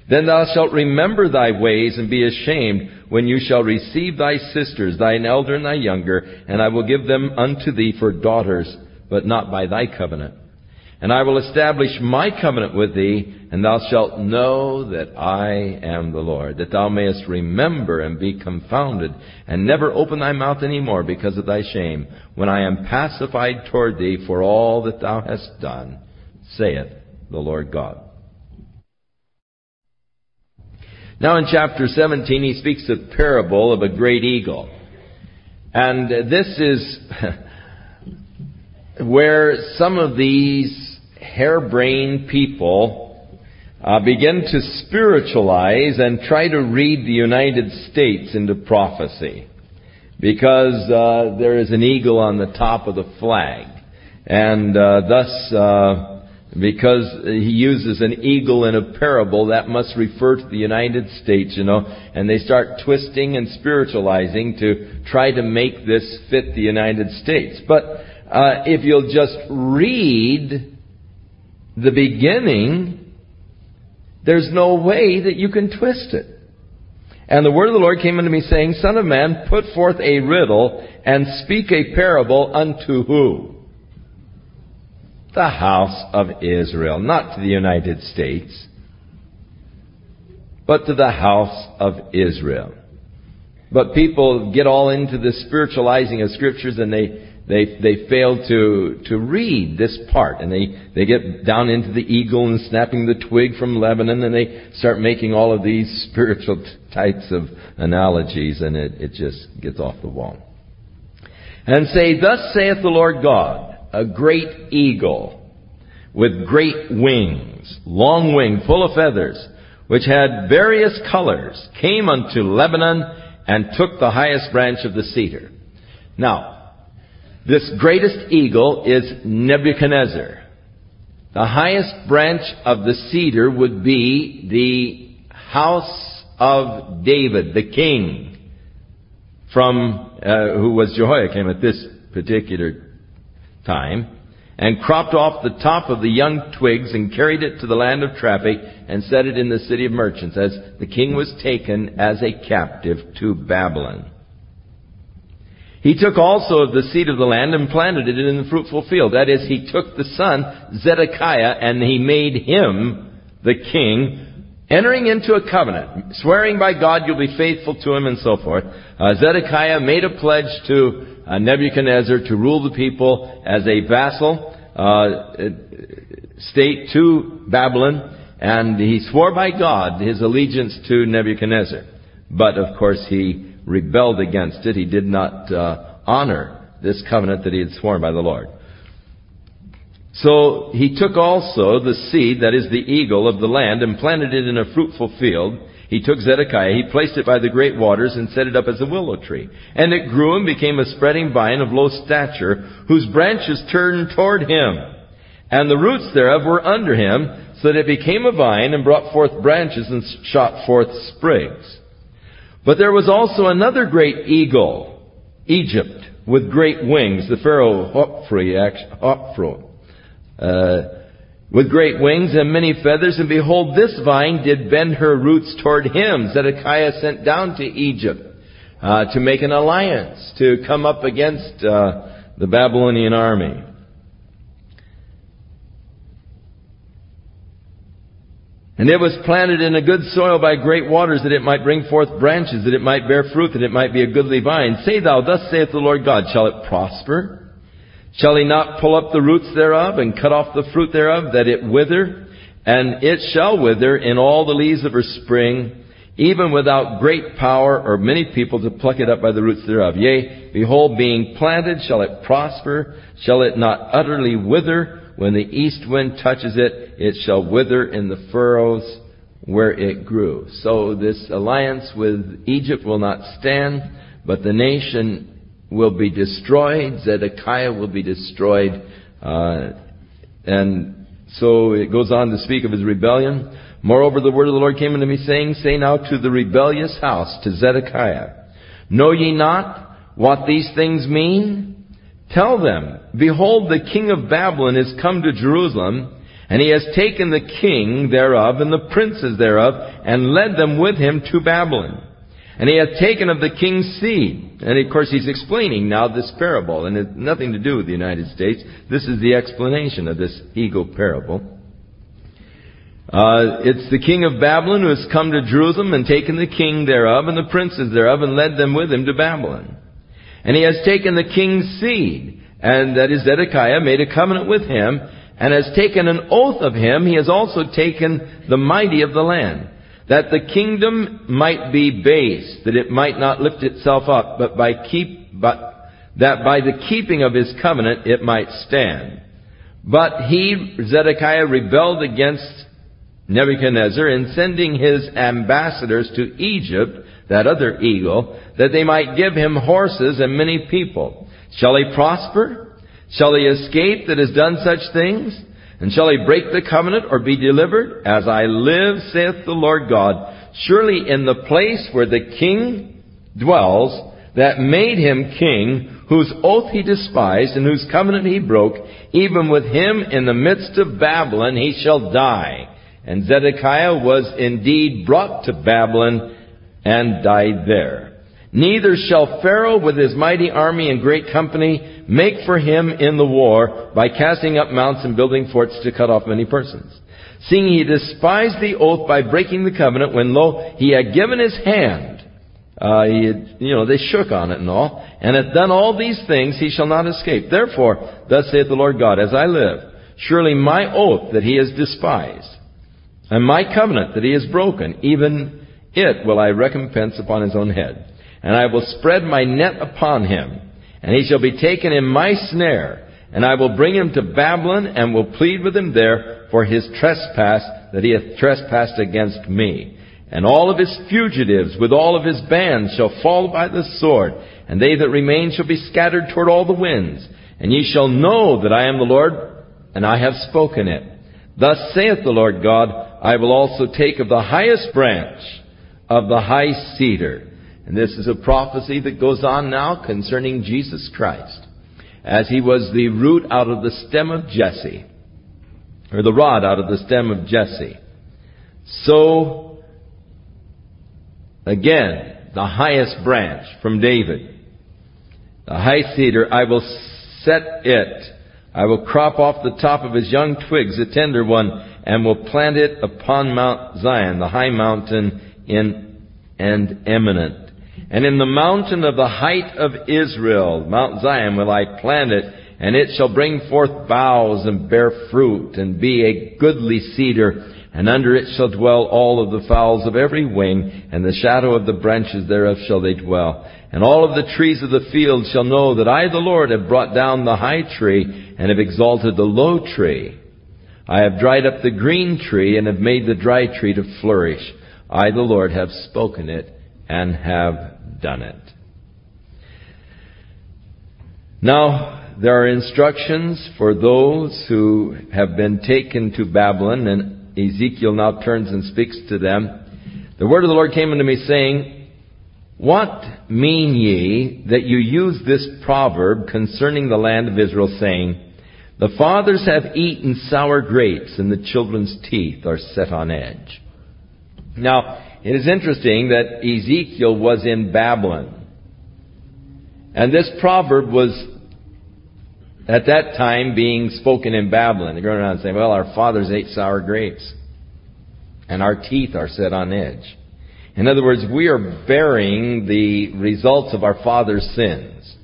Then thou shalt remember thy ways and be ashamed when you shall receive thy sisters, thine elder and thy younger, and I will give them unto thee for daughters, but not by thy covenant. And I will establish my covenant with thee, and thou shalt know that I am the Lord, that thou mayest remember and be confounded, and never open thy mouth any more because of thy shame, when I am pacified toward thee for all that thou hast done, saith the Lord God. Now in chapter 17, he speaks a parable of a great eagle. And this is where some of these harebrained people uh, begin to spiritualize and try to read the United States into prophecy. Because uh, there is an eagle on the top of the flag. And uh, thus, uh, because he uses an eagle in a parable that must refer to the United States, you know, and they start twisting and spiritualizing to try to make this fit the United States. But uh, if you'll just read the beginning, there's no way that you can twist it. And the word of the Lord came unto me saying, Son of man, put forth a riddle and speak a parable unto who? The house of Israel, not to the United States, but to the house of Israel. But people get all into the spiritualizing of scriptures and they, they, they fail to, to read this part and they, they get down into the eagle and snapping the twig from Lebanon and they start making all of these spiritual types of analogies and it, it just gets off the wall. And say, thus saith the Lord God, a great eagle with great wings, long wing, full of feathers, which had various colors, came unto Lebanon and took the highest branch of the cedar. Now, this greatest eagle is Nebuchadnezzar. The highest branch of the cedar would be the house of David, the king, from uh, who was Jehoiakim at this particular time, and cropped off the top of the young twigs and carried it to the land of traffic and set it in the city of merchants as the king was taken as a captive to Babylon. He took also of the seed of the land and planted it in the fruitful field. That is, he took the son, Zedekiah, and he made him the king, entering into a covenant, swearing by God you'll be faithful to him and so forth. Uh, Zedekiah made a pledge to uh, Nebuchadnezzar to rule the people as a vassal uh, state to Babylon, and he swore by God his allegiance to Nebuchadnezzar. But of course, he rebelled against it. He did not uh, honor this covenant that he had sworn by the Lord. So he took also the seed, that is the eagle of the land, and planted it in a fruitful field, he took Zedekiah, he placed it by the great waters and set it up as a willow tree. And it grew and became a spreading vine of low stature, whose branches turned toward him. And the roots thereof were under him, so that it became a vine and brought forth branches and shot forth sprigs. But there was also another great eagle, Egypt, with great wings, the Pharaoh Hophra, uh, with great wings and many feathers, and behold, this vine did bend her roots toward him. Zedekiah sent down to Egypt uh, to make an alliance, to come up against uh, the Babylonian army. And it was planted in a good soil by great waters, that it might bring forth branches, that it might bear fruit, that it might be a goodly vine. Say thou, thus saith the Lord God, shall it prosper? Shall he not pull up the roots thereof and cut off the fruit thereof that it wither? And it shall wither in all the leaves of her spring. even without great power or many people to pluck it up by the roots thereof. Yea, behold, being planted, shall it prosper? Shall it not utterly wither? When the east wind touches it, it shall wither in the furrows where it grew. So this alliance with Egypt will not stand, but the nation will be destroyed. Zedekiah will be destroyed. Uh, and so it goes on to speak of his rebellion. Moreover, the word of the Lord came unto me, saying, Say now to the rebellious house, to Zedekiah, Know ye not what these things mean? Tell them, Behold, the king of Babylon is come to Jerusalem, and he has taken the king thereof and the princes thereof, and led them with him to Babylon. And he hath taken of the king's seed. And of course he's explaining now this parable, and it's nothing to do with the United States. This is the explanation of this eagle parable. Uh, it's the king of Babylon who has come to Jerusalem and taken the king thereof and the princes thereof and led them with him to Babylon. And he has taken the king's seed, and that is Zedekiah, made a covenant with him, and has taken an oath of him. He has also taken the mighty of the land, that the kingdom might be base, that it might not lift itself up, but by keep, but that by the keeping of his covenant it might stand. But he, Zedekiah, rebelled against Nebuchadnezzar in sending his ambassadors to Egypt, that other eagle, that they might give him horses and many people. Shall he prosper? Shall he escape that has done such things? And shall he break the covenant or be delivered? As I live, saith the Lord God, surely in the place where the king dwells, that made him king, whose oath he despised and whose covenant he broke, even with him in the midst of Babylon he shall die. And Zedekiah was indeed brought to Babylon and died there. Neither shall Pharaoh with his mighty army and great company make for him in the war by casting up mounts and building forts to cut off many persons. Seeing he despised the oath by breaking the covenant when lo, he had given his hand. Uh, he had, you know, they shook on it and all, and had done all these things, he shall not escape. Therefore, thus saith the Lord God, as I live, surely my oath that he has despised, and my covenant that he has broken, even it will I recompense upon his own head. And I will spread my net upon him, and he shall be taken in my snare, and I will bring him to Babylon, and will plead with him there for his trespass that he hath trespassed against me. And all of his fugitives with all of his bands shall fall by the sword, and they that remain shall be scattered toward all the winds. And ye shall know that I am the Lord, and I have spoken it. Thus saith the Lord God, I will also take of the highest branch of the high cedar. And this is a prophecy that goes on now concerning Jesus Christ. As he was the root out of the stem of Jesse, or the rod out of the stem of Jesse. So, again, the highest branch from David, the high cedar, I will set it. I will crop off the top of his young twigs, a tender one, and will plant it upon Mount Zion, the high mountain in, and eminent. And in the mountain of the height of Israel, Mount Zion, will I plant it, and it shall bring forth boughs and bear fruit, and be a goodly cedar, and under it shall dwell all of the fowls of every wing, and the shadow of the branches thereof shall they dwell. And all of the trees of the field shall know that I, the Lord, have brought down the high tree, and have exalted the low tree. I have dried up the green tree and have made the dry tree to flourish. I, the Lord, have spoken it and have done it. Now, there are instructions for those who have been taken to Babylon, and Ezekiel now turns and speaks to them. The word of the Lord came unto me saying, What mean ye that you use this proverb concerning the land of Israel, saying, the fathers have eaten sour grapes, and the children's teeth are set on edge. Now, it is interesting that Ezekiel was in Babylon. And this proverb was, at that time, being spoken in Babylon. They're going around and saying, well, our fathers ate sour grapes, and our teeth are set on edge. In other words, we are bearing the results of our father's sins.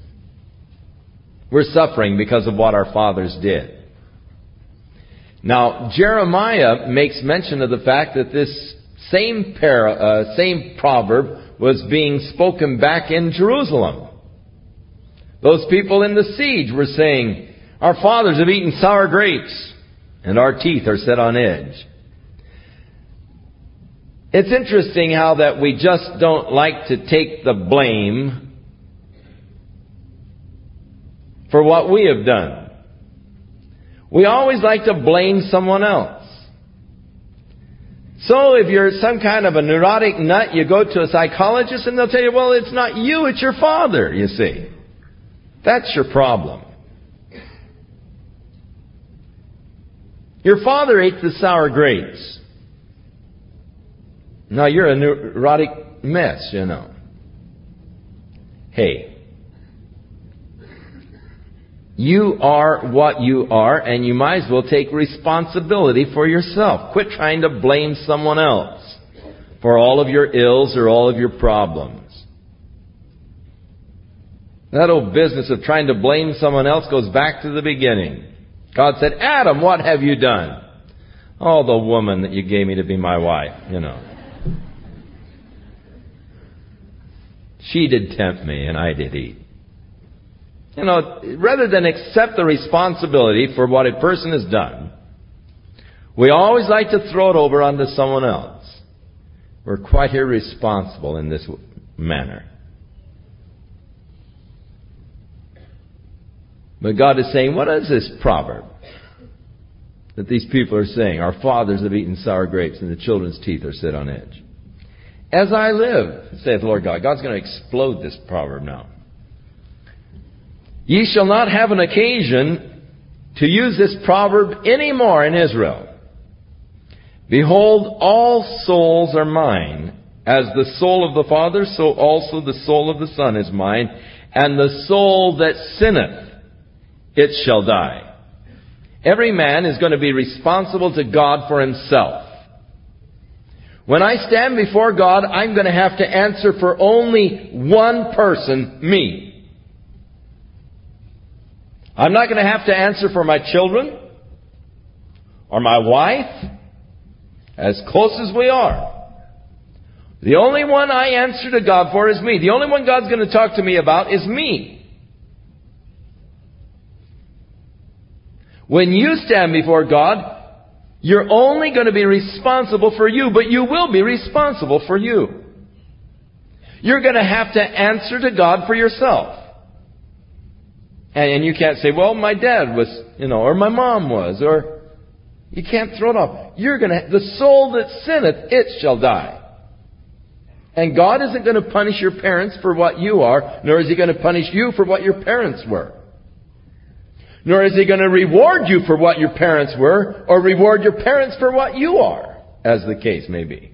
We're suffering because of what our fathers did. Now, Jeremiah makes mention of the fact that this same, para, uh, same proverb was being spoken back in Jerusalem. Those people in the siege were saying, Our fathers have eaten sour grapes, and our teeth are set on edge. It's interesting how that we just don't like to take the blame for what we have done. We always like to blame someone else. So if you're some kind of a neurotic nut, you go to a psychologist and they'll tell you, well, it's not you, it's your father, you see. That's your problem. Your father ate the sour grapes. Now you're a neurotic mess, you know. Hey, you are what you are, and you might as well take responsibility for yourself. Quit trying to blame someone else for all of your ills or all of your problems. That old business of trying to blame someone else goes back to the beginning. God said, Adam, what have you done? Oh, the woman that you gave me to be my wife, you know. She did tempt me and I did eat. You know, rather than accept the responsibility for what a person has done, we always like to throw it over onto someone else. We're quite irresponsible in this manner. But God is saying, what is this proverb that these people are saying? Our fathers have eaten sour grapes and the children's teeth are set on edge. As I live, saith the Lord God. God's going to explode this proverb now. Ye shall not have an occasion to use this proverb any more in Israel. Behold, all souls are mine. As the soul of the Father, so also the soul of the Son is mine. And the soul that sinneth, it shall die. Every man is going to be responsible to God for himself. When I stand before God, I'm going to have to answer for only one person, me. I'm not going to have to answer for my children or my wife, as close as we are. The only one I answer to God for is me. The only one God's going to talk to me about is me. When you stand before God, you're only going to be responsible for you, but you will be responsible for you. You're going to have to answer to God for yourself. And, you can't say, well, my dad was, you know, or my mom was, or you can't throw it off. You're gonna, the soul that sinneth, it shall die. And God isn't going to punish your parents for what you are, nor is He going to punish you for what your parents were. Nor is He going to reward you for what your parents were, or reward your parents for what you are, as the case may be.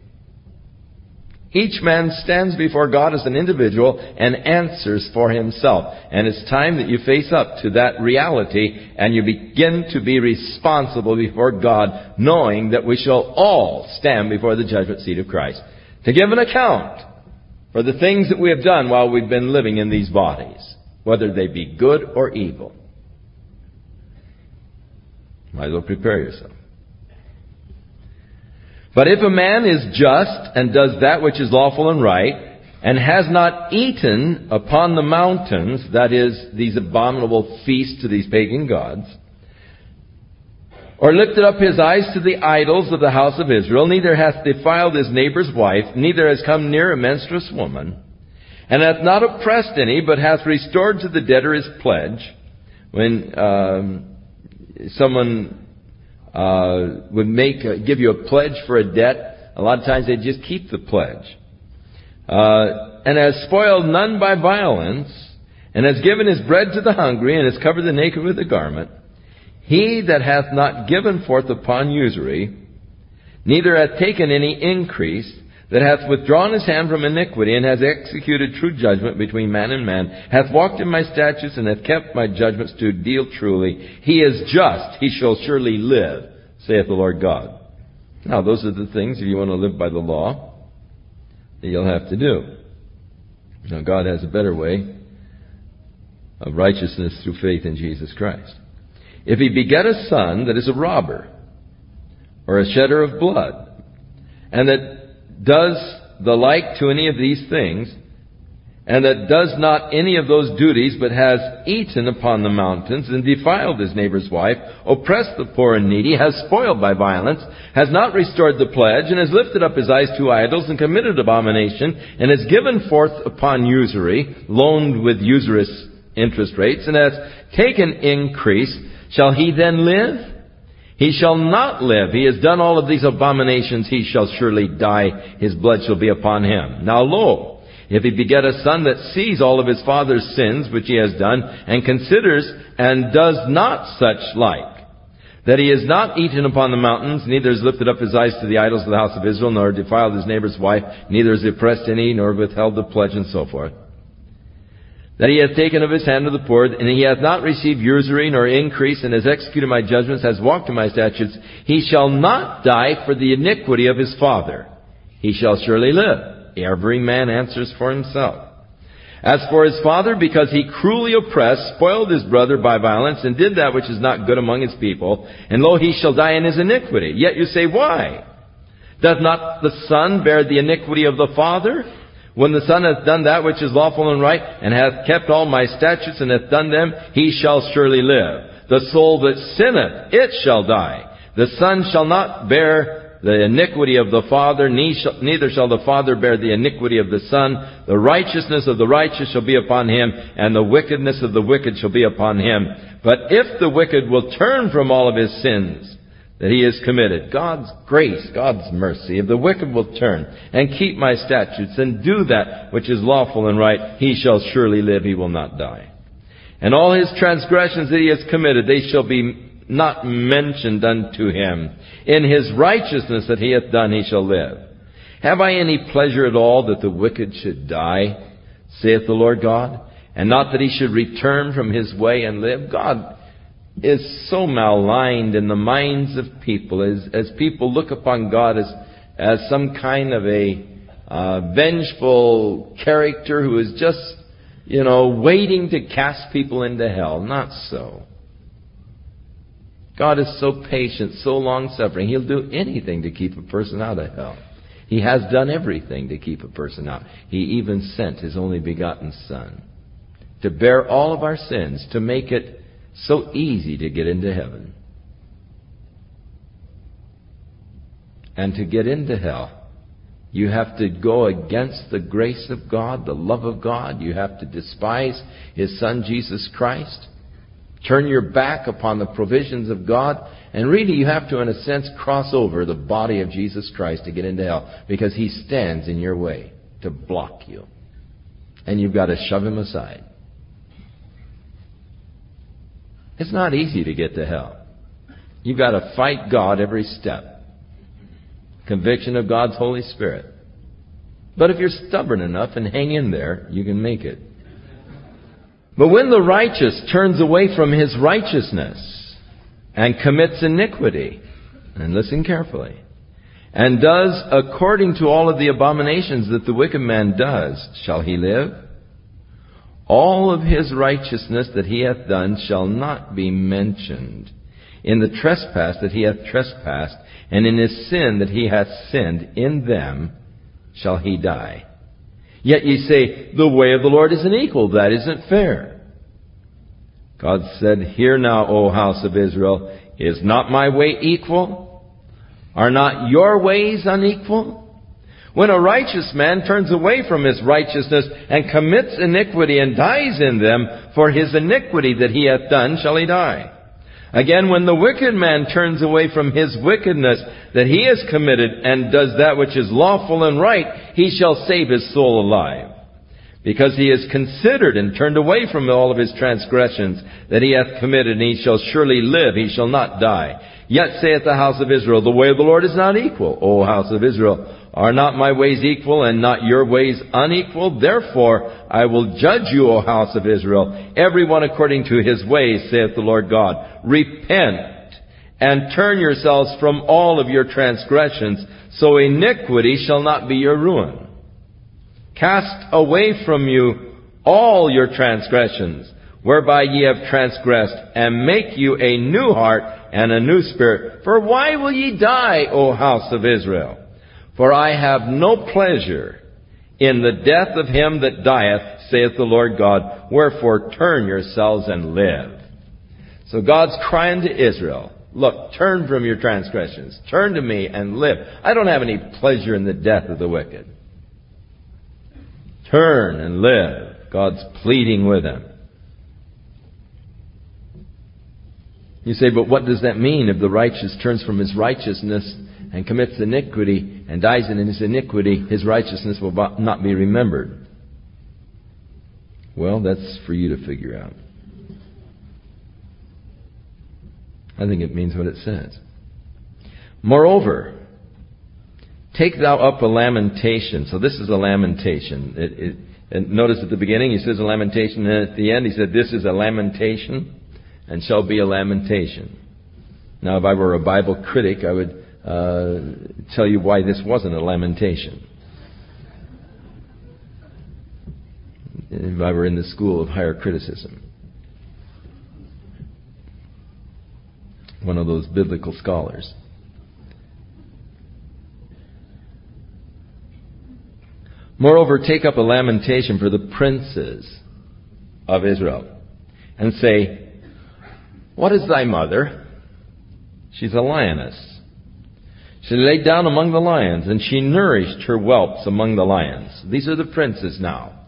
Each man stands before God as an individual and answers for himself. And it's time that you face up to that reality and you begin to be responsible before God, knowing that we shall all stand before the judgment seat of Christ to give an account for the things that we have done while we've been living in these bodies, whether they be good or evil. Might as well prepare yourself. But if a man is just and does that which is lawful and right, and has not eaten upon the mountains, that is, these abominable feasts to these pagan gods, or lifted up his eyes to the idols of the house of Israel, neither hath defiled his neighbor's wife, neither has come near a menstruous woman, and hath not oppressed any, but hath restored to the debtor his pledge, when um, someone uh, would make uh, give you a pledge for a debt. A lot of times they just keep the pledge. Uh, and has spoiled none by violence, and has given his bread to the hungry, and has covered the naked with a garment. He that hath not given forth upon usury, neither hath taken any increase, that hath withdrawn his hand from iniquity, and has executed true judgment between man and man, hath walked in my statutes, and hath kept my judgments to deal truly. He is just, he shall surely live, saith the Lord God. Now, those are the things, if you want to live by the law, that you'll have to do. Now, God has a better way of righteousness through faith in Jesus Christ. If he beget a son that is a robber, or a shedder of blood, and that does the like to any of these things, and that does not any of those duties, but has eaten upon the mountains and defiled his neighbor's wife, oppressed the poor and needy, has spoiled by violence, has not restored the pledge, and has lifted up his eyes to idols, and committed abomination, and has given forth upon usury, loaned with usurious interest rates, and has taken increase, shall he then live? He shall not live. He has done all of these abominations. He shall surely die. His blood shall be upon him. Now lo, if he beget a son that sees all of his father's sins which he has done, and considers and does not such like, that he has not eaten upon the mountains, neither has lifted up his eyes to the idols of the house of Israel, nor defiled his neighbor's wife, neither has oppressed any, nor withheld the pledge, and so forth that he hath taken of his hand of the poor, and he hath not received usury nor increase, and has executed my judgments, has walked in my statutes, he shall not die for the iniquity of his father. He shall surely live. Every man answers for himself. As for his father, because he cruelly oppressed, spoiled his brother by violence, and did that which is not good among his people, and lo, he shall die in his iniquity. Yet you say, why? Doth not the son bear the iniquity of the father? When the Son hath done that which is lawful and right, and hath kept all my statutes, and hath done them, he shall surely live. The soul that sinneth, it shall die. The Son shall not bear the iniquity of the Father, neither shall the Father bear the iniquity of the Son. The righteousness of the righteous shall be upon him, and the wickedness of the wicked shall be upon him. But if the wicked will turn from all of his sins, that he has committed. God's grace, God's mercy. If the wicked will turn and keep my statutes and do that which is lawful and right, he shall surely live, he will not die. And all his transgressions that he has committed, they shall be not mentioned unto him. In his righteousness that he hath done, he shall live. Have I any pleasure at all that the wicked should die, saith the Lord God, and not that he should return from his way and live? God is so maligned in the minds of people as, as people look upon God as, as some kind of a uh, vengeful character who is just, you know, waiting to cast people into hell. Not so. God is so patient, so long suffering, He'll do anything to keep a person out of hell. He has done everything to keep a person out. He even sent His only begotten Son to bear all of our sins, to make it so easy to get into heaven. And to get into hell, you have to go against the grace of God, the love of God. You have to despise His Son, Jesus Christ. Turn your back upon the provisions of God. And really, you have to, in a sense, cross over the body of Jesus Christ to get into hell because He stands in your way to block you. And you've got to shove Him aside. It's not easy to get to hell. You've got to fight God every step. Conviction of God's Holy Spirit. But if you're stubborn enough and hang in there, you can make it. But when the righteous turns away from his righteousness and commits iniquity, and listen carefully, and does according to all of the abominations that the wicked man does, shall he live? All of his righteousness that he hath done shall not be mentioned. In the trespass that he hath trespassed, and in his sin that he hath sinned, in them shall he die. Yet ye say, the way of the Lord is unequal. That isn't fair. God said, Hear now, O house of Israel, is not my way equal? Are not your ways unequal? When a righteous man turns away from his righteousness and commits iniquity and dies in them, for his iniquity that he hath done shall he die. Again, when the wicked man turns away from his wickedness that he has committed and does that which is lawful and right, he shall save his soul alive. Because he has considered and turned away from all of his transgressions that he hath committed, and he shall surely live, he shall not die. Yet saith the house of Israel, the way of the Lord is not equal, O house of Israel. Are not my ways equal and not your ways unequal? Therefore I will judge you, O house of Israel, every one according to his ways, saith the Lord God. Repent and turn yourselves from all of your transgressions, so iniquity shall not be your ruin. Cast away from you all your transgressions, whereby ye have transgressed, and make you a new heart and a new spirit. For why will ye die, O house of Israel? For I have no pleasure in the death of him that dieth, saith the Lord God. Wherefore turn yourselves and live. So God's crying to Israel, look, turn from your transgressions. Turn to me and live. I don't have any pleasure in the death of the wicked. Turn and live. God's pleading with him. You say, but what does that mean if the righteous turns from his righteousness and commits iniquity and dies in his iniquity, his righteousness will not be remembered? Well, that's for you to figure out. I think it means what it says. Moreover, take thou up a lamentation. So this is a lamentation. It, it, and notice at the beginning he says a lamentation, and at the end he said this is a lamentation and shall be a lamentation. Now, if I were a Bible critic, I would uh, tell you why this wasn't a lamentation. If I were in the school of higher criticism, one of those biblical scholars. Moreover, take up a lamentation for the princes of Israel and say, what is thy mother? She's a lioness. She lay down among the lions, and she nourished her whelps among the lions. These are the princes now.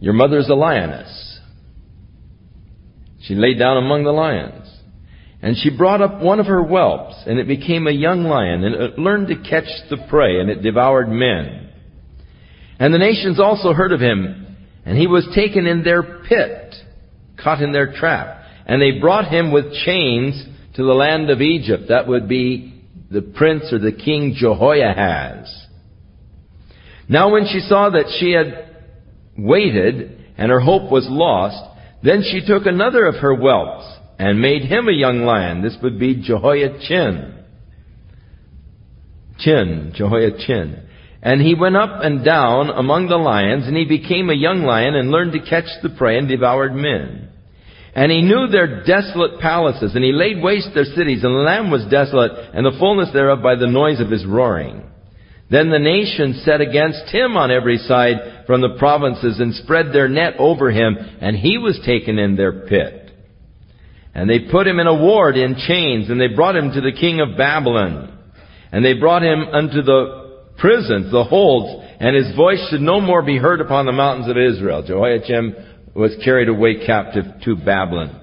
Your mother's a lioness. She lay down among the lions. And she brought up one of her whelps, and it became a young lion, and it learned to catch the prey, and it devoured men. And the nations also heard of him, and he was taken in their pit caught in their trap. And they brought him with chains to the land of Egypt. That would be the prince or the king Jehoahaz. Now when she saw that she had waited and her hope was lost, then she took another of her whelps and made him a young lion. This would be Jehoiachin. Chin, Jehoiachin. And he went up and down among the lions, and he became a young lion and learned to catch the prey and devoured men. And he knew their desolate palaces, and he laid waste their cities, and the land was desolate, and the fullness thereof by the noise of his roaring. Then the nations set against him on every side from the provinces, and spread their net over him, and he was taken in their pit. And they put him in a ward in chains, and they brought him to the king of Babylon. And they brought him unto the prisons, the holds, and his voice should no more be heard upon the mountains of Israel. Jehoiachim was carried away captive to Babylon.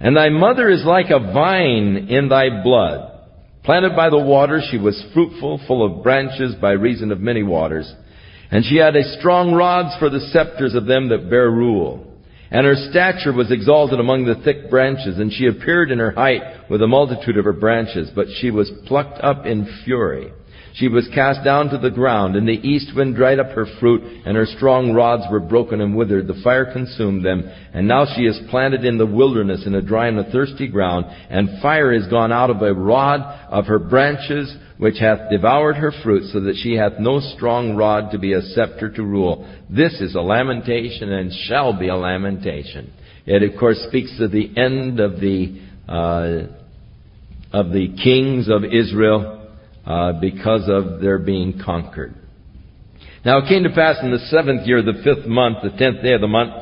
And thy mother is like a vine in thy blood. Planted by the water, she was fruitful, full of branches by reason of many waters. And she had a strong rods for the scepters of them that bear rule. And her stature was exalted among the thick branches, and she appeared in her height with a multitude of her branches, but she was plucked up in fury. She was cast down to the ground, and the east wind dried up her fruit, and her strong rods were broken and withered. The fire consumed them. And now she is planted in the wilderness in a dry and a thirsty ground, and fire is gone out of a rod of her branches, which hath devoured her fruit, so that she hath no strong rod to be a scepter to rule. This is a lamentation and shall be a lamentation. It of course speaks of the end of the uh, of the kings of Israel uh, because of their being conquered. Now it came to pass in the seventh year of the fifth month, the tenth day of the month,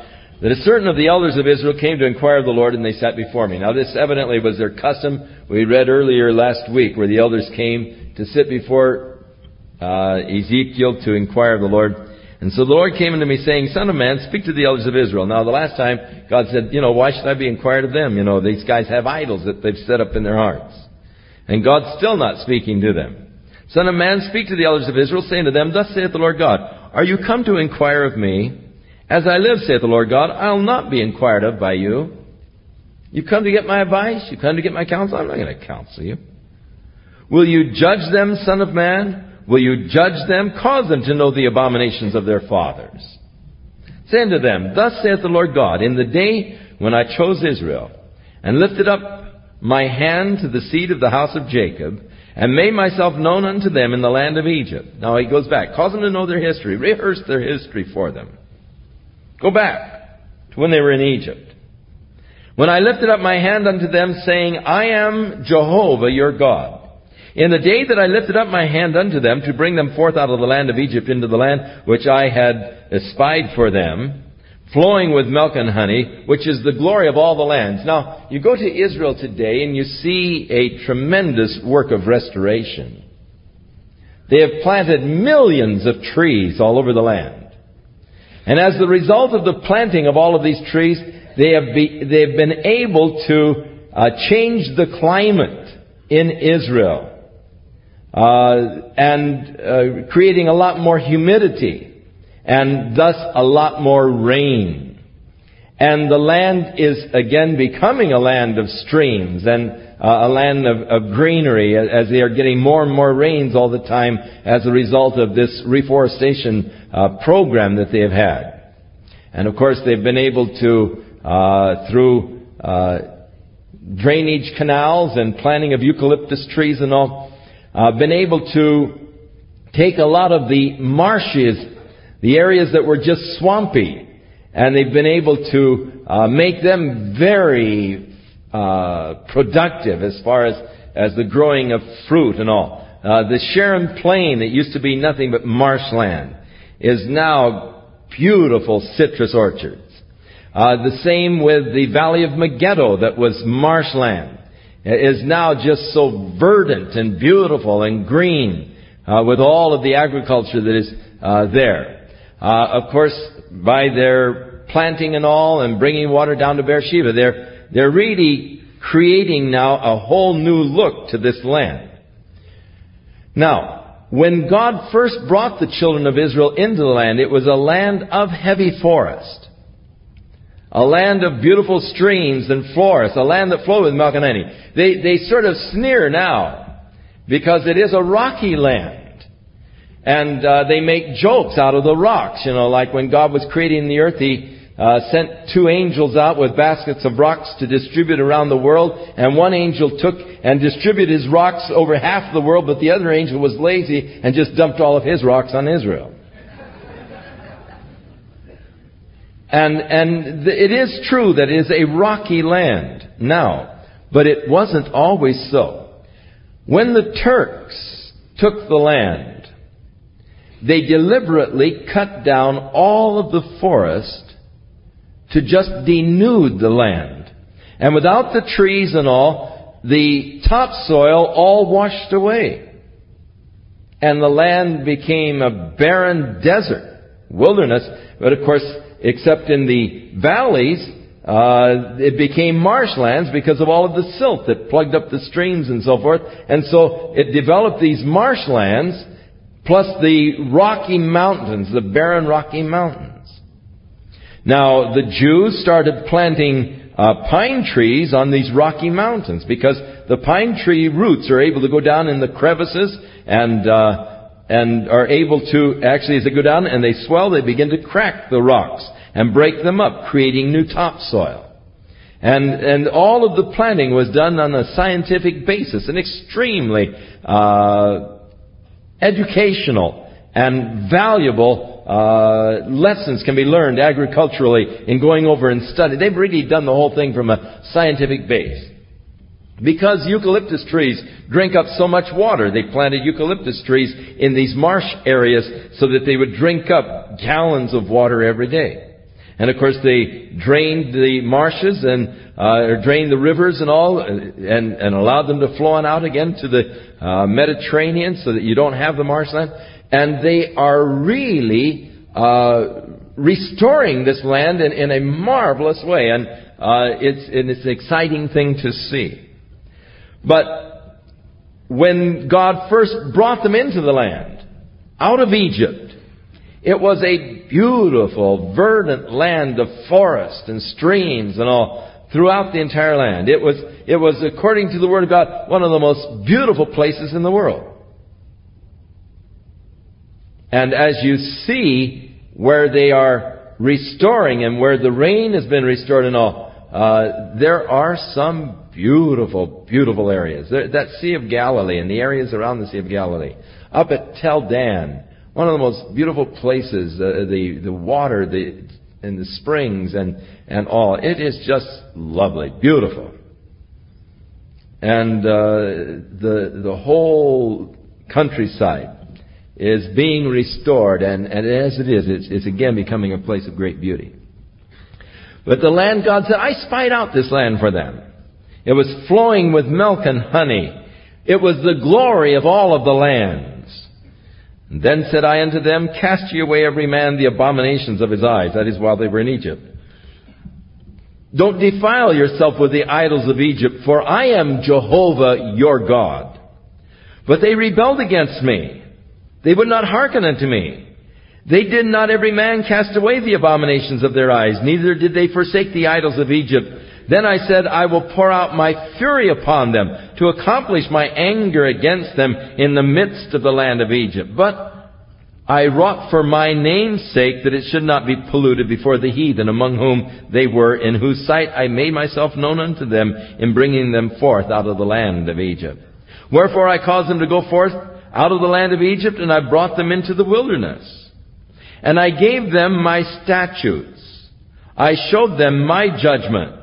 that a certain of the elders of Israel came to inquire of the Lord, and they sat before me. Now this evidently was their custom. We read earlier last week where the elders came to sit before uh, Ezekiel to inquire of the Lord. And so the Lord came unto me saying, Son of man, speak to the elders of Israel. Now the last time God said, you know, why should I be inquired of them? You know, these guys have idols that they've set up in their hearts. And God's still not speaking to them. Son of man, speak to the elders of Israel, saying to them, Thus saith the Lord God, Are you come to inquire of me? As I live, saith the Lord God, I'll not be inquired of by you. You come to get my advice? You come to get my counsel? I'm not going to counsel you. Will you judge them, son of man? Will you judge them? Cause them to know the abominations of their fathers. Say unto them, Thus saith the Lord God, In the day when I chose Israel, and lifted up my hand to the seed of the house of Jacob, and made myself known unto them in the land of Egypt. Now he goes back. Cause them to know their history. Rehearse their history for them. Go back to when they were in Egypt. When I lifted up my hand unto them, saying, I am Jehovah your God. In the day that I lifted up my hand unto them to bring them forth out of the land of Egypt into the land which I had espied for them, flowing with milk and honey, which is the glory of all the lands. Now, you go to Israel today and you see a tremendous work of restoration. They have planted millions of trees all over the land. And as the result of the planting of all of these trees, they have, be, they have been able to uh, change the climate in Israel. Uh, and uh, creating a lot more humidity and thus a lot more rain. And the land is again becoming a land of streams and uh, a land of, of, greenery as they are getting more and more rains all the time as a result of this reforestation uh, program that they have had. And of course they've been able to, uh, through uh, drainage canals and planting of eucalyptus trees and all, uh, been able to take a lot of the marshes, the areas that were just swampy, and they've been able to uh, make them very uh, productive as far as, as the growing of fruit and all. Uh, the Sharon Plain that used to be nothing but marshland is now beautiful citrus orchards. Uh, the same with the Valley of Megiddo that was marshland is now just so verdant and beautiful and green uh, with all of the agriculture that is uh, there. Uh, of course, by their planting and all and bringing water down to Beersheba, they're they're really creating now a whole new look to this land. Now, when God first brought the children of Israel into the land, it was a land of heavy forest a land of beautiful streams and forests, a land that flowed with milk and honey. They, they sort of sneer now because it is a rocky land. And uh, they make jokes out of the rocks, you know, like when God was creating the earth, He uh, sent two angels out with baskets of rocks to distribute around the world, and one angel took and distributed his rocks over half the world, but the other angel was lazy and just dumped all of his rocks on Israel. And, and it is true that it is a rocky land now, but it wasn't always so. When the Turks took the land, they deliberately cut down all of the forest to just denude the land. And without the trees and all, the topsoil all washed away. And the land became a barren desert, wilderness. But of course, except in the valleys, uh, it became marshlands because of all of the silt that plugged up the streams and so forth. And so it developed these marshlands plus the Rocky Mountains, the barren Rocky Mountains. Now, the Jews started planting uh, pine trees on these Rocky Mountains because the pine tree roots are able to go down in the crevices and uh, and are able to, actually as they go down and they swell, they begin to crack the rocks and break them up, creating new topsoil. And, and all of the planting was done on a scientific basis, an extremely uh, educational and valuable uh, lessons can be learned agriculturally in going over and study. They've really done the whole thing from a scientific base. Because eucalyptus trees drink up so much water, they planted eucalyptus trees in these marsh areas so that they would drink up gallons of water every day. And of course they drained the marshes and, uh, or drained the rivers and all, and, and allowed them to flow on out again to the uh, Mediterranean so that you don't have the marshland. And they are really, uh, restoring this land in, in a marvelous way. And, uh, it's, and it's an exciting thing to see. But when God first brought them into the land, out of Egypt, it was a beautiful, verdant land of forest and streams and all throughout the entire land. It was, it was, according to the Word of God, one of the most beautiful places in the world. And as you see where they are restoring and where the rain has been restored and all, uh, there are some beautiful, beautiful areas. That Sea of Galilee and the areas around the Sea of Galilee. Up at Tel Dan, one of the most beautiful places, uh, the, the water, the, and the springs and, and all. It is just lovely, beautiful. and uh, the the whole countryside is being restored, and, and as it is, it's, it's again becoming a place of great beauty. But the land, God said, I spied out this land for them. It was flowing with milk and honey. It was the glory of all of the lands. Then said I unto them, Cast ye away every man the abominations of his eyes. That is while they were in Egypt. Don't defile yourself with the idols of Egypt, for I am Jehovah your God. But they rebelled against me. They would not hearken unto me. They did not every man cast away the abominations of their eyes, neither did they forsake the idols of Egypt. Then I said, I will pour out my fury upon them to accomplish my anger against them in the midst of the land of Egypt. But I wrought for my name's sake that it should not be polluted before the heathen among whom they were, in whose sight I made myself known unto them in bringing them forth out of the land of Egypt. Wherefore I caused them to go forth out of the land of Egypt, and I brought them into the wilderness. And I gave them my statutes. I showed them my judgments,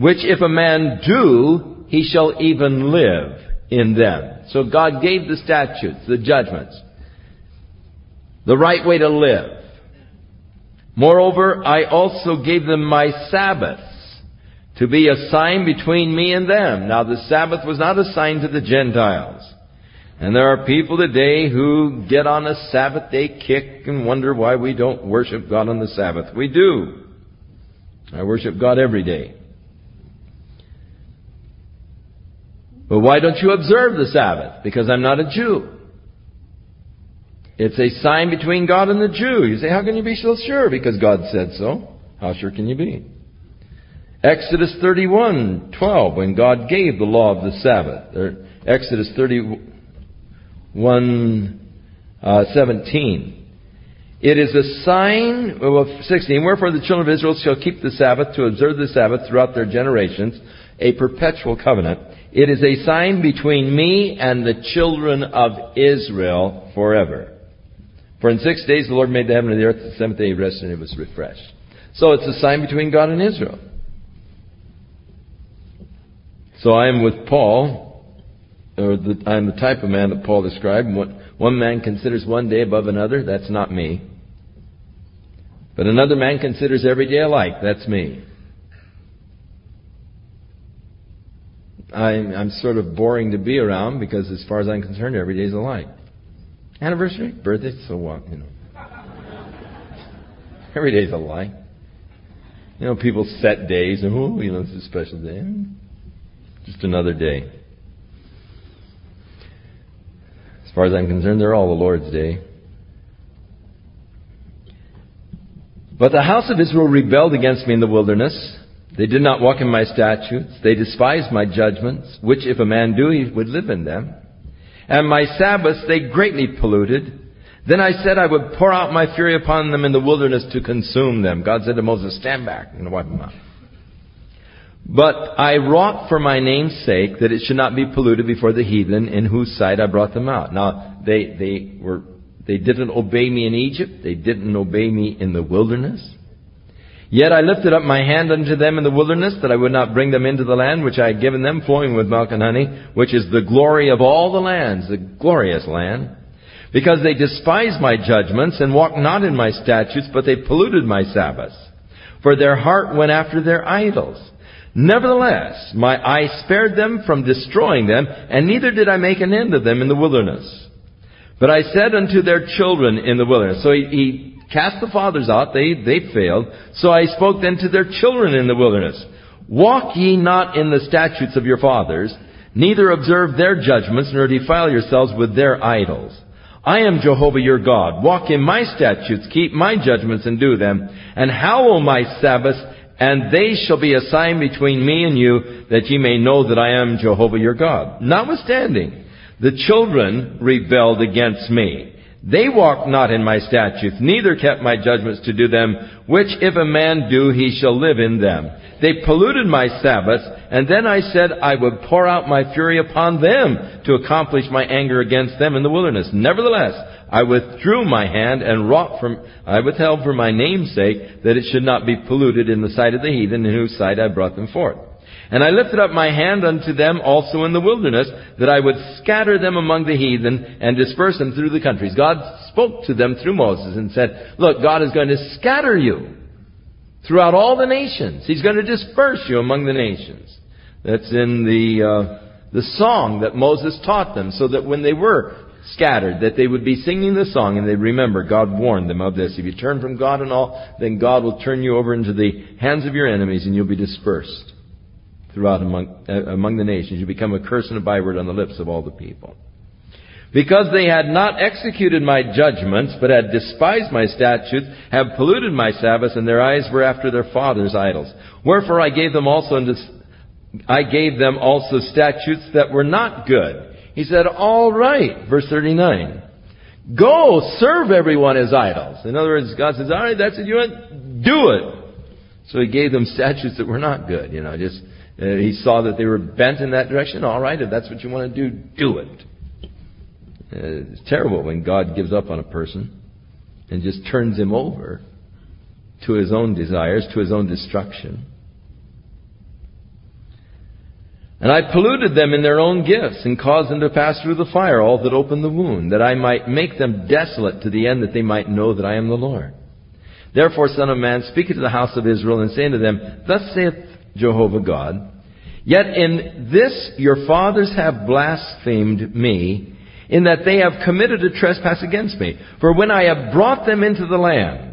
which if a man do, he shall even live in them. So God gave the statutes, the judgments, the right way to live. Moreover, I also gave them my Sabbaths to be a sign between me and them. Now the Sabbath was not a sign to the Gentiles. And there are people today who get on a Sabbath day kick and wonder why we don't worship God on the Sabbath. We do. I worship God every day. But why don't you observe the Sabbath? Because I'm not a Jew. It's a sign between God and the Jew. You say, how can you be so sure? Because God said so. How sure can you be? Exodus 31, 12, when God gave the law of the Sabbath. Or Exodus 30, 1 uh, 17. It is a sign, well, 16, wherefore the children of Israel shall keep the Sabbath to observe the Sabbath throughout their generations, a perpetual covenant. It is a sign between me and the children of Israel forever. For in six days the Lord made the heaven and the earth, the seventh day he rested and it was refreshed. So it's a sign between God and Israel. So I am with Paul or the, I'm the type of man that Paul described. One man considers one day above another. That's not me. But another man considers every day alike. That's me. I'm, I'm sort of boring to be around because, as far as I'm concerned, every day is alike. Anniversary, birthday, so what? You know, every day every day's alike. You know, people set days. And oh, you know, it's a special day. Just another day. As far as I'm concerned, they're all the Lord's day. But the house of Israel rebelled against me in the wilderness. They did not walk in my statutes. They despised my judgments, which if a man do, he would live in them. And my Sabbaths they greatly polluted. Then I said I would pour out my fury upon them in the wilderness to consume them. God said to Moses, stand back and wipe them out. But I wrought for my name's sake that it should not be polluted before the heathen in whose sight I brought them out. Now, they, they were, they didn't obey me in Egypt. They didn't obey me in the wilderness. Yet I lifted up my hand unto them in the wilderness that I would not bring them into the land which I had given them flowing with milk and honey, which is the glory of all the lands, the glorious land. Because they despised my judgments and walked not in my statutes, but they polluted my Sabbaths. For their heart went after their idols. Nevertheless, my eye spared them from destroying them, and neither did I make an end of them in the wilderness. But I said unto their children in the wilderness, so he, he cast the fathers out, they, they failed. So I spoke then to their children in the wilderness, Walk ye not in the statutes of your fathers, neither observe their judgments, nor defile yourselves with their idols. I am Jehovah your God. Walk in my statutes, keep my judgments and do them, and hallow my Sabbaths, and they shall be a sign between me and you, that ye may know that I am Jehovah your God. Notwithstanding, the children rebelled against me. They walked not in my statutes, neither kept my judgments to do them, which if a man do, he shall live in them. They polluted my Sabbaths, and then I said I would pour out my fury upon them to accomplish my anger against them in the wilderness. Nevertheless, I withdrew my hand and wrought from, I withheld for my name's sake that it should not be polluted in the sight of the heathen in whose sight I brought them forth. And I lifted up my hand unto them also in the wilderness, that I would scatter them among the heathen and disperse them through the countries. God spoke to them through Moses and said, Look, God is going to scatter you throughout all the nations. He's going to disperse you among the nations. That's in the, uh, the song that Moses taught them, so that when they were scattered, that they would be singing the song and they'd remember God warned them of this. If you turn from God and all, then God will turn you over into the hands of your enemies and you'll be dispersed throughout among, uh, among the nations. You become a curse and a byword on the lips of all the people. Because they had not executed my judgments, but had despised my statutes, have polluted my Sabbaths, and their eyes were after their fathers' idols. Wherefore I gave them also I gave them also statutes that were not good. He said, all right, verse 39. Go, serve everyone as idols. In other words, God says, all right, that's what you want, do it. So he gave them statutes that were not good, you know, just, he saw that they were bent in that direction. All right, if that's what you want to do, do it. Uh, it's terrible when God gives up on a person and just turns him over to his own desires, to his own destruction. And I polluted them in their own gifts, and caused them to pass through the fire, all that opened the wound, that I might make them desolate to the end that they might know that I am the Lord. Therefore, Son of Man, speak to the house of Israel, and say unto them, Thus saith Jehovah God, Yet in this your fathers have blasphemed me, in that they have committed a trespass against me. For when I have brought them into the land,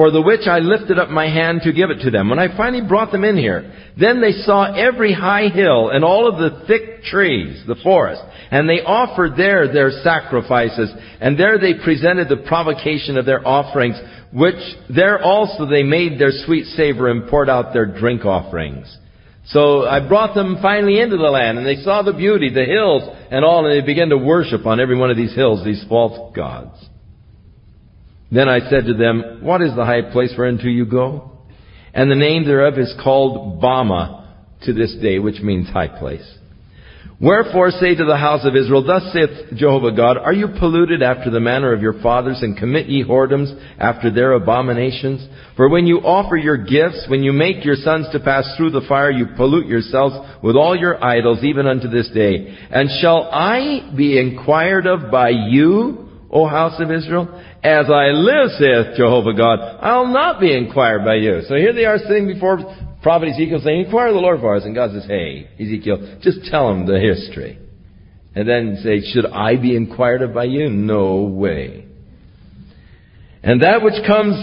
for the which I lifted up my hand to give it to them. When I finally brought them in here, then they saw every high hill and all of the thick trees, the forest, and they offered there their sacrifices, and there they presented the provocation of their offerings, which there also they made their sweet savor and poured out their drink offerings. So I brought them finally into the land, and they saw the beauty, the hills, and all, and they began to worship on every one of these hills these false gods. Then I said to them, What is the high place whereunto you go? And the name thereof is called Bamah to this day, which means high place. Wherefore say to the house of Israel, Thus saith Jehovah God, Are you polluted after the manner of your fathers, and commit ye whoredoms after their abominations? For when you offer your gifts, when you make your sons to pass through the fire, you pollute yourselves with all your idols, even unto this day. And shall I be inquired of by you, O house of Israel? As I live, saith Jehovah God, I'll not be inquired by you. So here they are sitting before prophet Ezekiel saying, inquire the Lord for us. And God says, hey, Ezekiel, just tell him the history. And then say, should I be inquired of by you? No way. And that which comes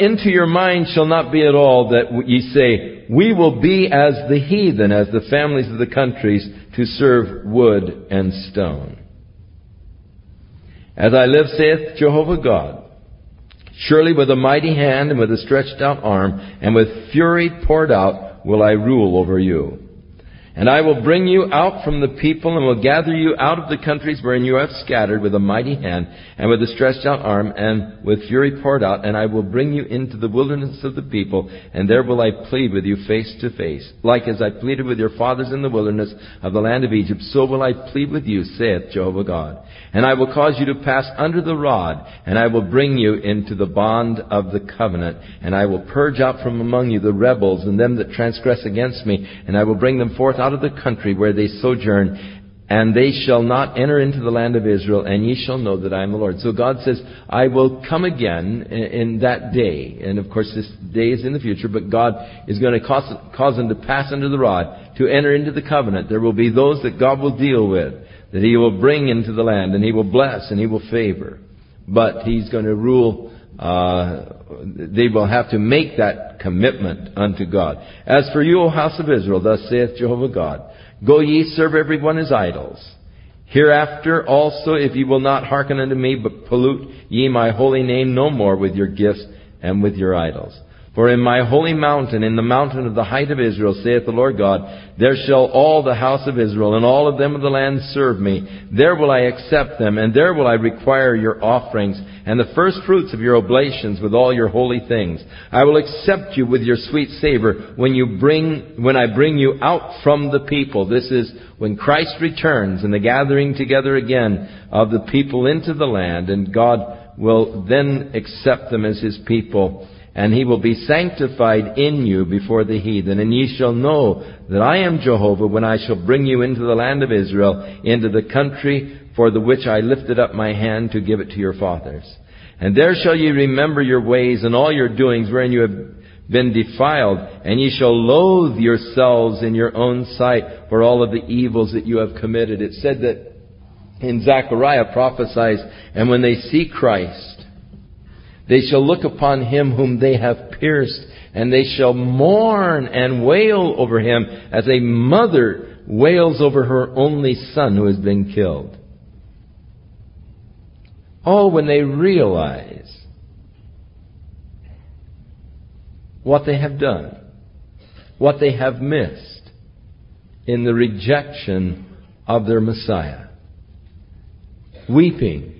into your mind shall not be at all that ye say, we will be as the heathen, as the families of the countries, to serve wood and stone. As I live, saith Jehovah God, surely with a mighty hand and with a stretched out arm and with fury poured out will I rule over you. And I will bring you out from the people and will gather you out of the countries wherein you have scattered with a mighty hand and with a stretched out arm and with fury poured out. And I will bring you into the wilderness of the people and there will I plead with you face to face. Like as I pleaded with your fathers in the wilderness of the land of Egypt, so will I plead with you, saith Jehovah God. And I will cause you to pass under the rod and I will bring you into the bond of the covenant and I will purge out from among you the rebels and them that transgress against me and I will bring them forth out of the country where they sojourn, and they shall not enter into the land of Israel, and ye shall know that I am the Lord. So God says, I will come again in, that day. And of course, this day is in the future, but God is going to cause, cause them to pass under the rod, to enter into the covenant. There will be those that God will deal with, that He will bring into the land, and He will bless, and He will favor. But He's going to rule uh, they will have to make that commitment unto God. As for you, O house of Israel, thus saith Jehovah God, Go ye serve every one his idols. Hereafter also, if ye will not hearken unto me, but pollute ye my holy name no more with your gifts and with your idols. For in my holy mountain, in the mountain of the height of Israel, saith the Lord God, there shall all the house of Israel and all of them of the land serve me. There will I accept them, and there will I require your offerings and the first fruits of your oblations with all your holy things. I will accept you with your sweet savor when you bring, when I bring you out from the people. This is when Christ returns and the gathering together again of the people into the land, and God will then accept them as His people and he will be sanctified in you before the heathen. And ye shall know that I am Jehovah when I shall bring you into the land of Israel, into the country for the which I lifted up my hand to give it to your fathers. And there shall ye remember your ways and all your doings wherein you have been defiled, and ye shall loathe yourselves in your own sight for all of the evils that you have committed. It said that in Zechariah prophesies, and when they see Christ, they shall look upon him whom they have pierced, and they shall mourn and wail over him as a mother wails over her only son who has been killed. Oh, when they realize what they have done, what they have missed in the rejection of their Messiah. Weeping.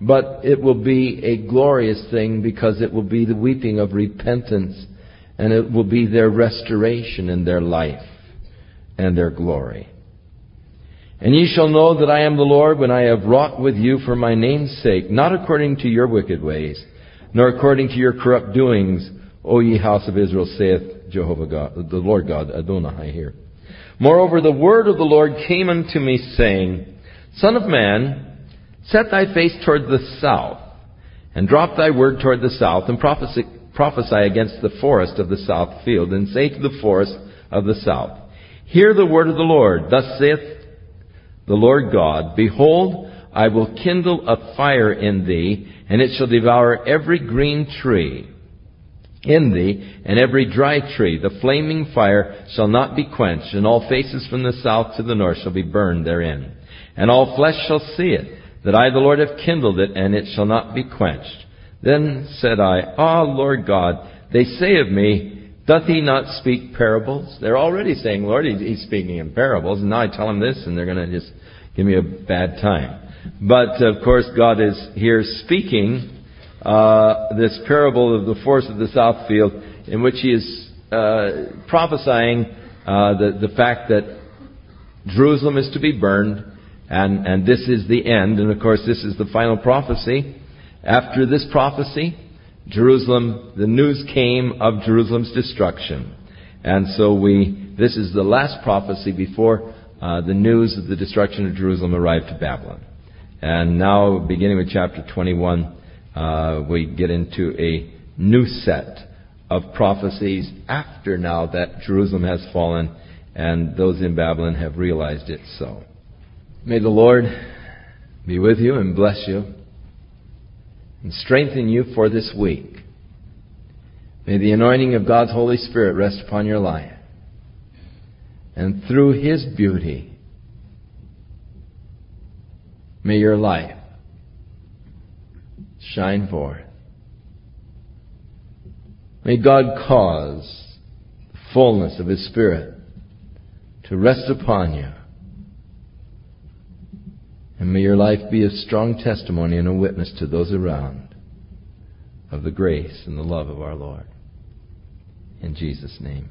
But it will be a glorious thing because it will be the weeping of repentance and it will be their restoration in their life and their glory. And ye shall know that I am the Lord when I have wrought with you for my name's sake, not according to your wicked ways, nor according to your corrupt doings, O ye house of Israel, saith Jehovah God, the Lord God, Adonai here. Moreover, the word of the Lord came unto me, saying, Son of man, set thy face toward the south, and drop thy word toward the south, and prophesy, prophesy against the forest of the south field, and say to the forest of the south, Hear the word of the Lord. Thus saith the Lord God, Behold, I will kindle a fire in thee, and it shall devour every green tree in thee, and every dry tree. The flaming fire shall not be quenched, and all faces from the south to the north shall be burned therein. And all flesh shall see it, that I the Lord have kindled it, and it shall not be quenched. Then said I, Ah, Lord God, they say of me, Doth he not speak parables? They're already saying, Lord, he's speaking in parables, and now I tell them this, and they're going to just give me a bad time. But of course, God is here speaking uh, this parable of the force of the south field, in which He is uh, prophesying uh, the the fact that Jerusalem is to be burned, and and this is the end. And of course, this is the final prophecy. After this prophecy, Jerusalem, the news came of Jerusalem's destruction, and so we. This is the last prophecy before uh, the news of the destruction of Jerusalem arrived to Babylon. And now, beginning with chapter 21, uh, we get into a new set of prophecies after now that Jerusalem has fallen and those in Babylon have realized it so. May the Lord be with you and bless you and strengthen you for this week. May the anointing of God's Holy Spirit rest upon your life and through His beauty, may your life shine forth. May God cause the fullness of His Spirit to rest upon you. And may your life be a strong testimony and a witness to those around of the grace and the love of our Lord. In Jesus' name.